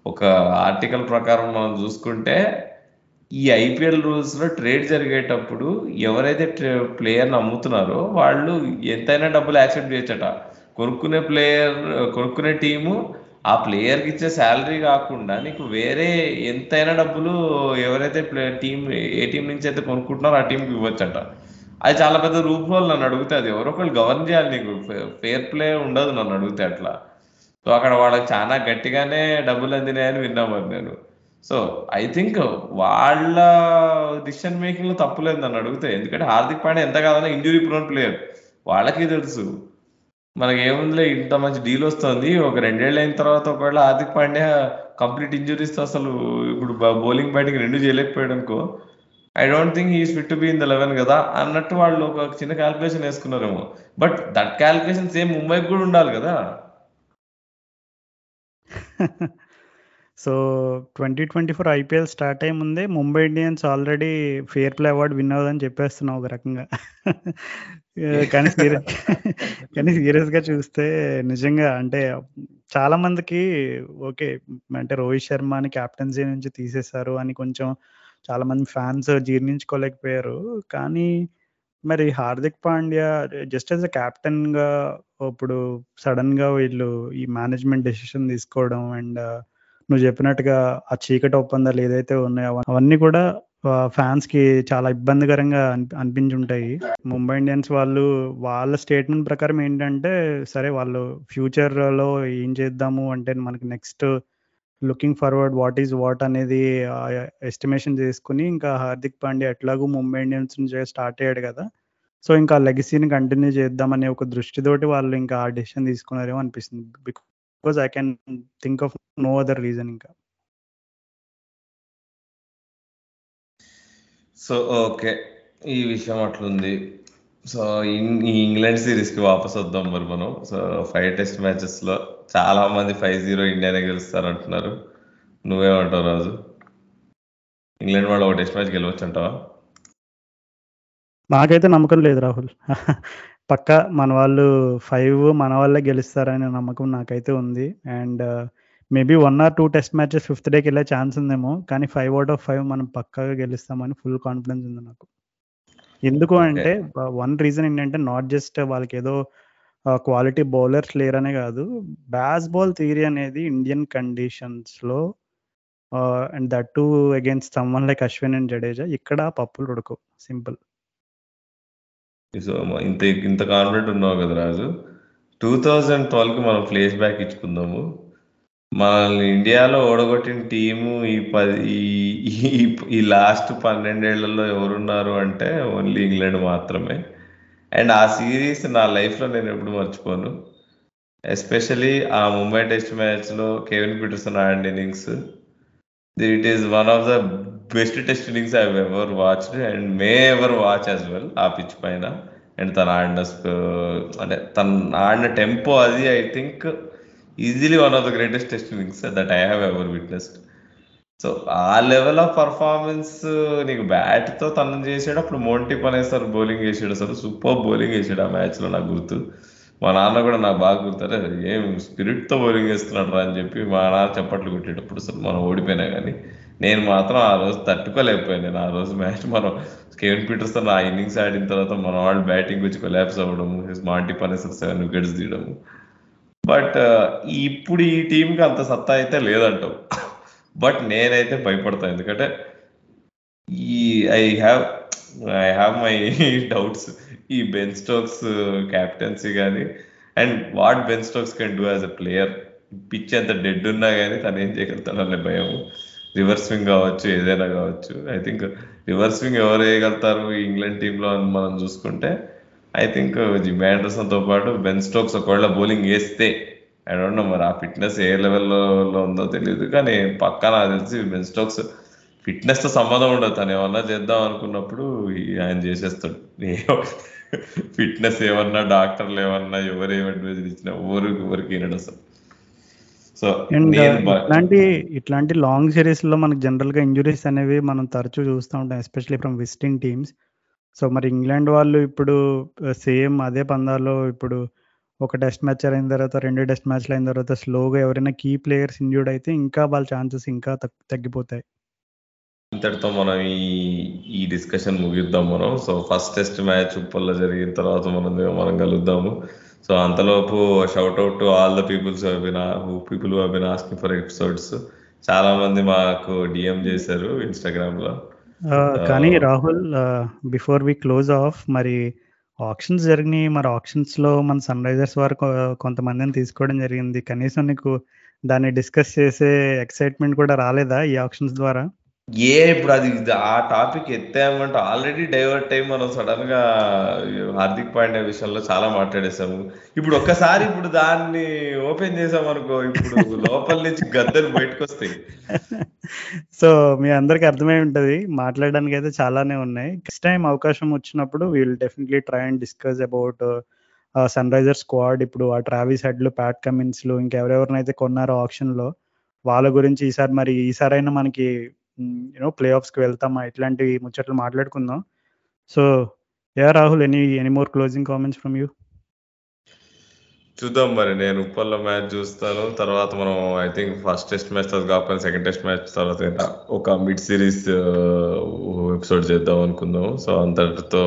ఒక ఆర్టికల్ ప్రకారం మనం చూసుకుంటే ఈ ఐపీఎల్ రూల్స్లో ట్రేడ్ జరిగేటప్పుడు ఎవరైతే ప్లేయర్ని అమ్ముతున్నారో వాళ్ళు ఎంతైనా డబ్బులు యాక్సెప్ట్ చేయొచ్చట. కొనుక్కునే ప్లేయర్ కొనుక్కునే టీము ఆ ప్లేయర్కి ఇచ్చే శాలరీ కాకుండా నీకు వేరే ఎంతైనా డబ్బులు ఎవరైతే ప్లే టీం ఏ టీం నుంచి అయితే కొనుక్కుంటున్నారో ఆ టీంకి ఇవ్వచ్చట. అది చాలా పెద్ద రూప్ రోల్ నన్ను అడిగితే అది. ఎవరో ఒకళ్ళు గవర్న్ చేయాలి నీకు. ఫేర్ ప్లే ఉండదు నన్ను అడిగితే అట్లా. సో అక్కడ వాళ్ళకి చాలా గట్టిగానే డబ్బులు అందినాయని విన్నా మరి నేను. సో ఐ థింక్ వాళ్ళ డిసిషన్ మేకింగ్లో తప్పులేదు నన్ను అడిగితే. ఎందుకంటే హార్దిక్ పాండే ఎంత కాదన్నా ఇంజురీ ప్రోన్ ప్లేయర్ వాళ్ళకి తెలుసు. మనకి ఏముందిలే ఇంత మంచి డీల్ వస్తుంది. ఒక రెండేళ్ళు అయిన తర్వాత ఒకవేళ హార్దిక్ పాండ్యా కంప్లీట్ ఇంజురీస్తో అసలు ఇప్పుడు బౌలింగ్ బ్యాటింగ్ రెండు చేయలేకపోయాడు అనుకో I don't think is fit to be in the eleven కదా అన్నట్టు వాళ్ళు ఒక చిన్న క్యాల్కులేషన్ వేసుకున్నారేమో. బట్ దట్ క్యాల్కులేషన్ సేమ్ ముంబైకి కూడా ఉండాలి కదా. So twenty twenty four IPL start అయ్యే ముందే Mumbai Indians already fair play award win అవ్వదని చెప్పేస్తున్నావు ఒక రకంగా. కానీ సీరియస్ కానీ సీరియస్గా చూస్తే నిజంగా అంటే చాలా మందికి ఓకే అంటే రోహిత్ శర్మని క్యాప్టెన్సీ నుంచి తీసేశారు అని కొంచెం చాలా మంది ఫ్యాన్స్ జీర్ణించుకోలేకపోయారు. కానీ మరి Hardik Pandya just as a కెప్టెన్గా ఇప్పుడు సడన్గా వీళ్ళు ఈ మేనేజ్మెంట్ డెసిషన్ తీసుకోవడం అండ్ నువ్వు చెప్పినట్టుగా ఆ చీకటి ఒప్పందాలు ఏదైతే ఉన్నాయో అవ- అవన్నీ కూడా ఫ్యాన్స్కి చాలా ఇబ్బందికరంగా అనిపి- అనిపించుంటాయి. ముంబై ఇండియన్స్ వాళ్ళు వాళ్ళ స్టేట్మెంట్ ప్రకారం ఏంటంటే సరే వాళ్ళు ఫ్యూచర్లో ఏం చేద్దాము అంటే మనకి next looking forward what is what అనేది ఎస్టిమేషన్ చేసుకుని ఇంకా హార్దిక్ పాండ్యా ఎట్లాగూ ముంబై ఇండియన్స్ నుంచి స్టార్ట్ అయ్యాడు కదా. సో ఇంకా లెగసీని కంటిన్యూ చేద్దామనే ఒక దృష్టితోటి వాళ్ళు ఇంకా ఆ డెసిషన్ తీసుకున్నారేమో అనిపిస్తుంది. Because I can think of no other reason ఇంకా. సో ఓకే ఈ విషయం అట్లుంది. సో ఈ ఇంగ్లాండ్ సిరీస్కి వాపస్ వద్దాం మరి మనం. సో ఫైవ్ టెస్ట్ మ్యాచెస్లో చాలా మంది ఫైవ్ జీరో ఇండియానే గెలుస్తారు అంటున్నారు నువ్వేమంటావు రాజు? ఇంగ్లాండ్ వాళ్ళు ఒక టెస్ట్ మ్యాచ్ గెలవచ్చు అంటావా నాకైతే నమ్మకం లేదు రాహుల్. పక్క మన వాళ్ళు ఫైవ్ మన వాళ్ళే గెలుస్తారనే నమ్మకం నాకైతే ఉంది. And maybe one or two test matches fifth డేకి వెళ్ళే ఛాన్స్ ఉందేమో కానీ ఫైవ్ అవుట్ ఆఫ్ ఫైవ్ మనం పక్కాగా గెలుస్తామని ఫుల్ కాన్ఫిడెన్స్ ఉంది నాకు. ఎందుకు అంటే వన్ రీజన్ ఏంటంటే నాట్ జస్ట్ వాళ్ళకి ఏదో క్వాలిటీ బౌలర్స్ లేరనే కాదు బ్యాస్ బాల్ థియరీ అనేది ఇండియన్ కండిషన్స్లో and that to against someone like Ashwin and Jadeja ఇక్కడ పప్పులు ఉడకవు. సింపుల్ సో ఇంత ఇంత కాన్ఫిడెంట్ ఉన్నావు కదా రాజు. టూ థౌజండ్ ట్వెల్వ్కి మనం ఫ్లేష్ బ్యాక్ ఇచ్చుకుందాము. మనల్ని ఇండియాలో ఓడగొట్టిన టీము ఈ పది ఈ- ఈ- లాస్ట్ పన్నెండేళ్ళలో ఎవరున్నారు అంటే ఓన్లీ ఇంగ్లాండ్ మాత్రమే. అండ్ ఆ సిరీస్ నా లైఫ్లో నేను ఎప్పుడు మర్చిపోను. ఎస్పెషలీ ఆ ముంబై టెస్ట్ మ్యాచ్లో కేవిన్ పీటర్సన్ ఆడిన innings. It is one of the best test innings I ever watched and may ever watch as well ఆ పిచ్ పైన. అండ్ తను ఆడిన అంటే తను ఆడిన టెంపో అది I think easily one of the greatest test innings that I have ever witnessed so ఆ లెవెల్ ఆఫ్ పర్ఫార్మెన్స్ నీకు బ్యాట్తో చేసాడు అప్పుడు మోంటి పనేస్తారు బౌలింగ్ వేసాడు అసలు సూపర్ బౌలింగ్ వేసాడు ఆ మ్యాచ్లో నాకు గుర్తు. మా నాన్న కూడా నాకు బాగా గుర్తారు ఏం స్పిరిట్తో బౌలింగ్ వేస్తున్నాడు రా అని చెప్పి మా నాన్న చప్పట్లు కొట్టేటప్పుడు అసలు మనం ఓడిపోయినా కానీ నేను మాత్రం ఆ రోజు తట్టుకోలేకపోయాను. నేను ఆ రోజు మ్యాచ్ మనం కేవన్ పీటర్స్ ఆ ఇన్నింగ్స్ ఆడిన తర్వాత మన వాళ్ళు బ్యాటింగ్ వచ్చి కొలాప్స్ అవ్వడము మాంటి పనేసర్ సెవెన్ వికెట్స్ తీయడము. బట్ ఇప్పుడు ఈ టీంకి అంత సత్తా అయితే లేదంటావు. బట్ నేనైతే భయపడతా. ఎందుకంటే ఈ I have I have my doubts. ఈ బెన్ స్టోక్స్ క్యాప్టెన్సీ కానీ and what Ben Stokes can do as a player. Pitch ఎంత డెడ్ ఉన్నా కానీ తను ఏం చేయగలుగుతాడనే భయం. రివర్స్ స్వింగ్ కావచ్చు ఏదైనా కావచ్చు. ఐ థింక్ రివర్స్ స్వింగ్ ఎవరు వేయగలుగుతారు ఇంగ్లాండ్ టీంలో అని మనం చూసుకుంటే ఐ థింక్ జిమ్ ఆండర్సన్తో పాటు బెన్ స్టోక్స్ ఒకవేళ బౌలింగ్ వేస్తే ఐ డోంట్ నో మరి ఆ ఫిట్నెస్ ఏ లెవెల్లో ఉందో తెలియదు కానీ పక్కా నాకు తెలిసి బెన్ స్టోక్స్ ఫిట్నెస్తో సంబంధం ఉండదు. తను ఏమన్నా చేద్దాం అనుకున్నప్పుడు ఆయన చేసేస్తాడు. ఫిట్నెస్ ఏమన్నా డాక్టర్లు ఏమన్నా ఎవరు ఏం అడ్వైజ్ ఇచ్చినా ఎవరు ఎవరికి వినడు అసలు. సో ఇట్లాంటి ఇట్లాంటి లాంగ్ సిరీస్లో మనకు జనరల్గా ఇంజురీస్ అనేవి మనం తరచూ చూస్తూ ఉంటాం especially from visiting teams so మరి ఇంగ్లాండ్ వాళ్ళు ఇప్పుడు సేమ్ అదే పందాల్లో ఇప్పుడు ఒక టెస్ట్ మ్యాచ్ అయిన తర్వాత రెండు టెస్ట్ మ్యాచ్లు అయిన తర్వాత స్లోగా ఎవరైనా కీ ప్లేయర్స్ ఇంజూర్డ్ అయితే ఇంకా వాళ్ళ ఛాన్సెస్ ఇంకా తగ్గిపోతాయి. ఇంతటితో మనం ఈ ఈ డిస్కషన్ ముగిద్దాం మనం. సో ఫస్ట్ టెస్ట్ మ్యాచ్ ఉప్పల్లో జరిగిన తర్వాత మనం మనం కలుద్దాము. సో అంతలోపు shout out to all the peoples who people who been asking for episodes చాలా మంది మాకు డిఎం చేశారు ఇన్స్టాగ్రామ్లో. కానీ Rahul before we close off మరి ఆప్షన్స్ జరిగినాయి. మరి ఆప్షన్స్లో మన సన్ రైజర్స్ వారు కొంతమందిని తీసుకోవడం జరిగింది. కనీసం నీకు దాన్ని డిస్కస్ చేసే ఎక్సైట్మెంట్ కూడా రాలేదా ఈ ఆప్షన్స్ ద్వారా? ఏ ఇప్పుడు అది ఆ టాపిక్ ఎత్తామంటే ఆల్రెడీ డైవర్ట్ అయ్యి మనం సడన్గా హార్దిక్ పాండ్యా విషయంలో చాలా మాట్లాడేసాము ఇప్పుడు ఒక్కసారి ఇప్పుడు దాన్ని ఓపెన్ చేసాం అనుకో ఇప్పుడు లోపల నుంచి గద్దలు బయటకు వస్తాయి సో మీ అందరికి అర్థమై ఉంటది. మాట్లాడడానికి అయితే చాలానే ఉన్నాయి. నెక్స్ట్ టైం అవకాశం వచ్చినప్పుడు we'll definitely try and discuss about Sunriser squad ఇప్పుడు ఆ ట్రావిస్ హెడ్లు ప్యాట్ కమిన్స్లు ఇంకెవరెవరినైతే కొన్నారో ఆప్షన్లో వాళ్ళ గురించి ఈసారి మరి ఈసారైనా మనకి యూనో ప్లే ఆఫ్స్కి వెళ్తామా? ఇట్లాంటి ముచ్చట్లు మాట్లాడుకుందాం. So yeah Rahul any any more closing comments from you చూద్దాం మరి. నేను ఉప్పల్లో మ్యాచ్ చూస్తాను. తర్వాత మనం I think first test match తర్వాత కాకపోతే సెకండ్ టెస్ట్ మ్యాచ్ తర్వాత ఒక మిడ్ సిరీస్ ఎపిసోడ్ చేద్దాం అనుకుందాం. సో అంతటితో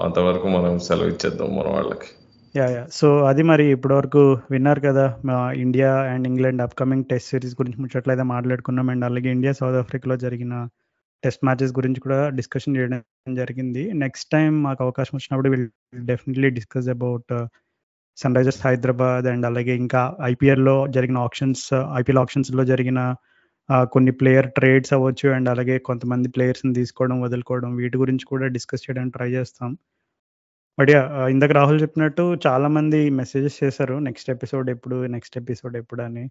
అంతవరకు మనం సెలవు ఇచ్చేద్దాం మన వాళ్ళకి. యా యా సో అది మరి ఇప్పటివరకు విన్నారు కదా India and England upcoming test series గురించి ముచ్చట్లయితే మాట్లాడుకున్నాం. అండ్ అలాగే ఇండియా సౌత్ ఆఫ్రికాలో జరిగిన టెస్ట్ మ్యాచెస్ గురించి కూడా డిస్కషన్ చేయడం జరిగింది. నెక్స్ట్ టైం మాకు అవకాశం వచ్చినప్పుడు will definitely discuss about Sunrisers Hyderabad and అలాగే ఇంకా ఐపీఎల్లో జరిగిన ఆప్షన్స్ ఐపీఎల్ ఆప్షన్స్లో జరిగిన uh, కొన్ని ప్లేయర్ ట్రేడ్స్ అవ్వచ్చు. అండ్ అలాగే కొంతమంది ప్లేయర్స్ని తీసుకోవడం వదులుకోవడం వీటి గురించి కూడా డిస్కస్ చేయడానికి ట్రై చేస్తాం. బట్ యా uh, ఇందాక రాహుల్ చెప్పినట్టు చాలా మంది మెసేజెస్ చేశారు నెక్స్ట్ ఎపిసోడ్ ఎప్పుడు నెక్స్ట్ ఎపిసోడ్ ఎప్పుడు అని.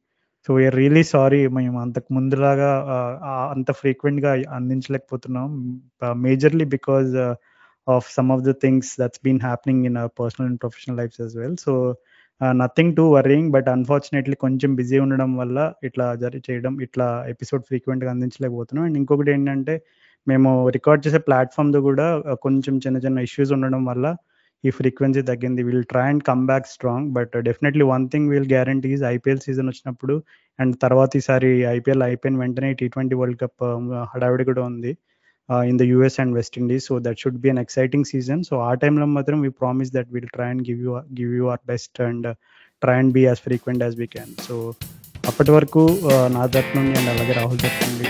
సో వీఆర్ రియలీ సారీ మేము అంతకు ముందులాగా అంత ఫ్రీక్వెంట్గా అందించలేకపోతున్నాం. Majorly because of some of the things that's been happening in personal and professional lifes as well so nothing to worrying but unfortunately కొంచెం బిజీ ఉండడం వల్ల ఇట్లా జరి చేయడం ఇట్లా ఎపిసోడ్ ఫ్రీక్వెంట్గా అందించలేకపోతున్నాం. అండ్ ఇంకొకటి ఏంటంటే మేము రికార్డ్ చేసే ప్లాట్ఫామ్తో కూడా uh, కొంచెం చిన్న చిన్న ఇష్యూస్ ఉండడం వల్ల ఈ ఫ్రీక్వెన్సీ తగ్గింది. Will try and come back strong but definitely one thing will guarantees IPL season వచ్చినప్పుడు అండ్ తర్వాత ఈసారి ఐపీఎల్ అయిపోయిన వెంటనే టీ ట్వంటీ వరల్డ్ కప్ హడావిడి కూడా ఉంది in the US and West Indies so that should be an exciting season so ఆ టైంలో మాత్రం we promise that will try and give you give you our best and try and be as frequent as we can so అప్పటి వరకు నా తరఫు నుండి అండ్ అలాగే రాహుల్ తరఫు నుండి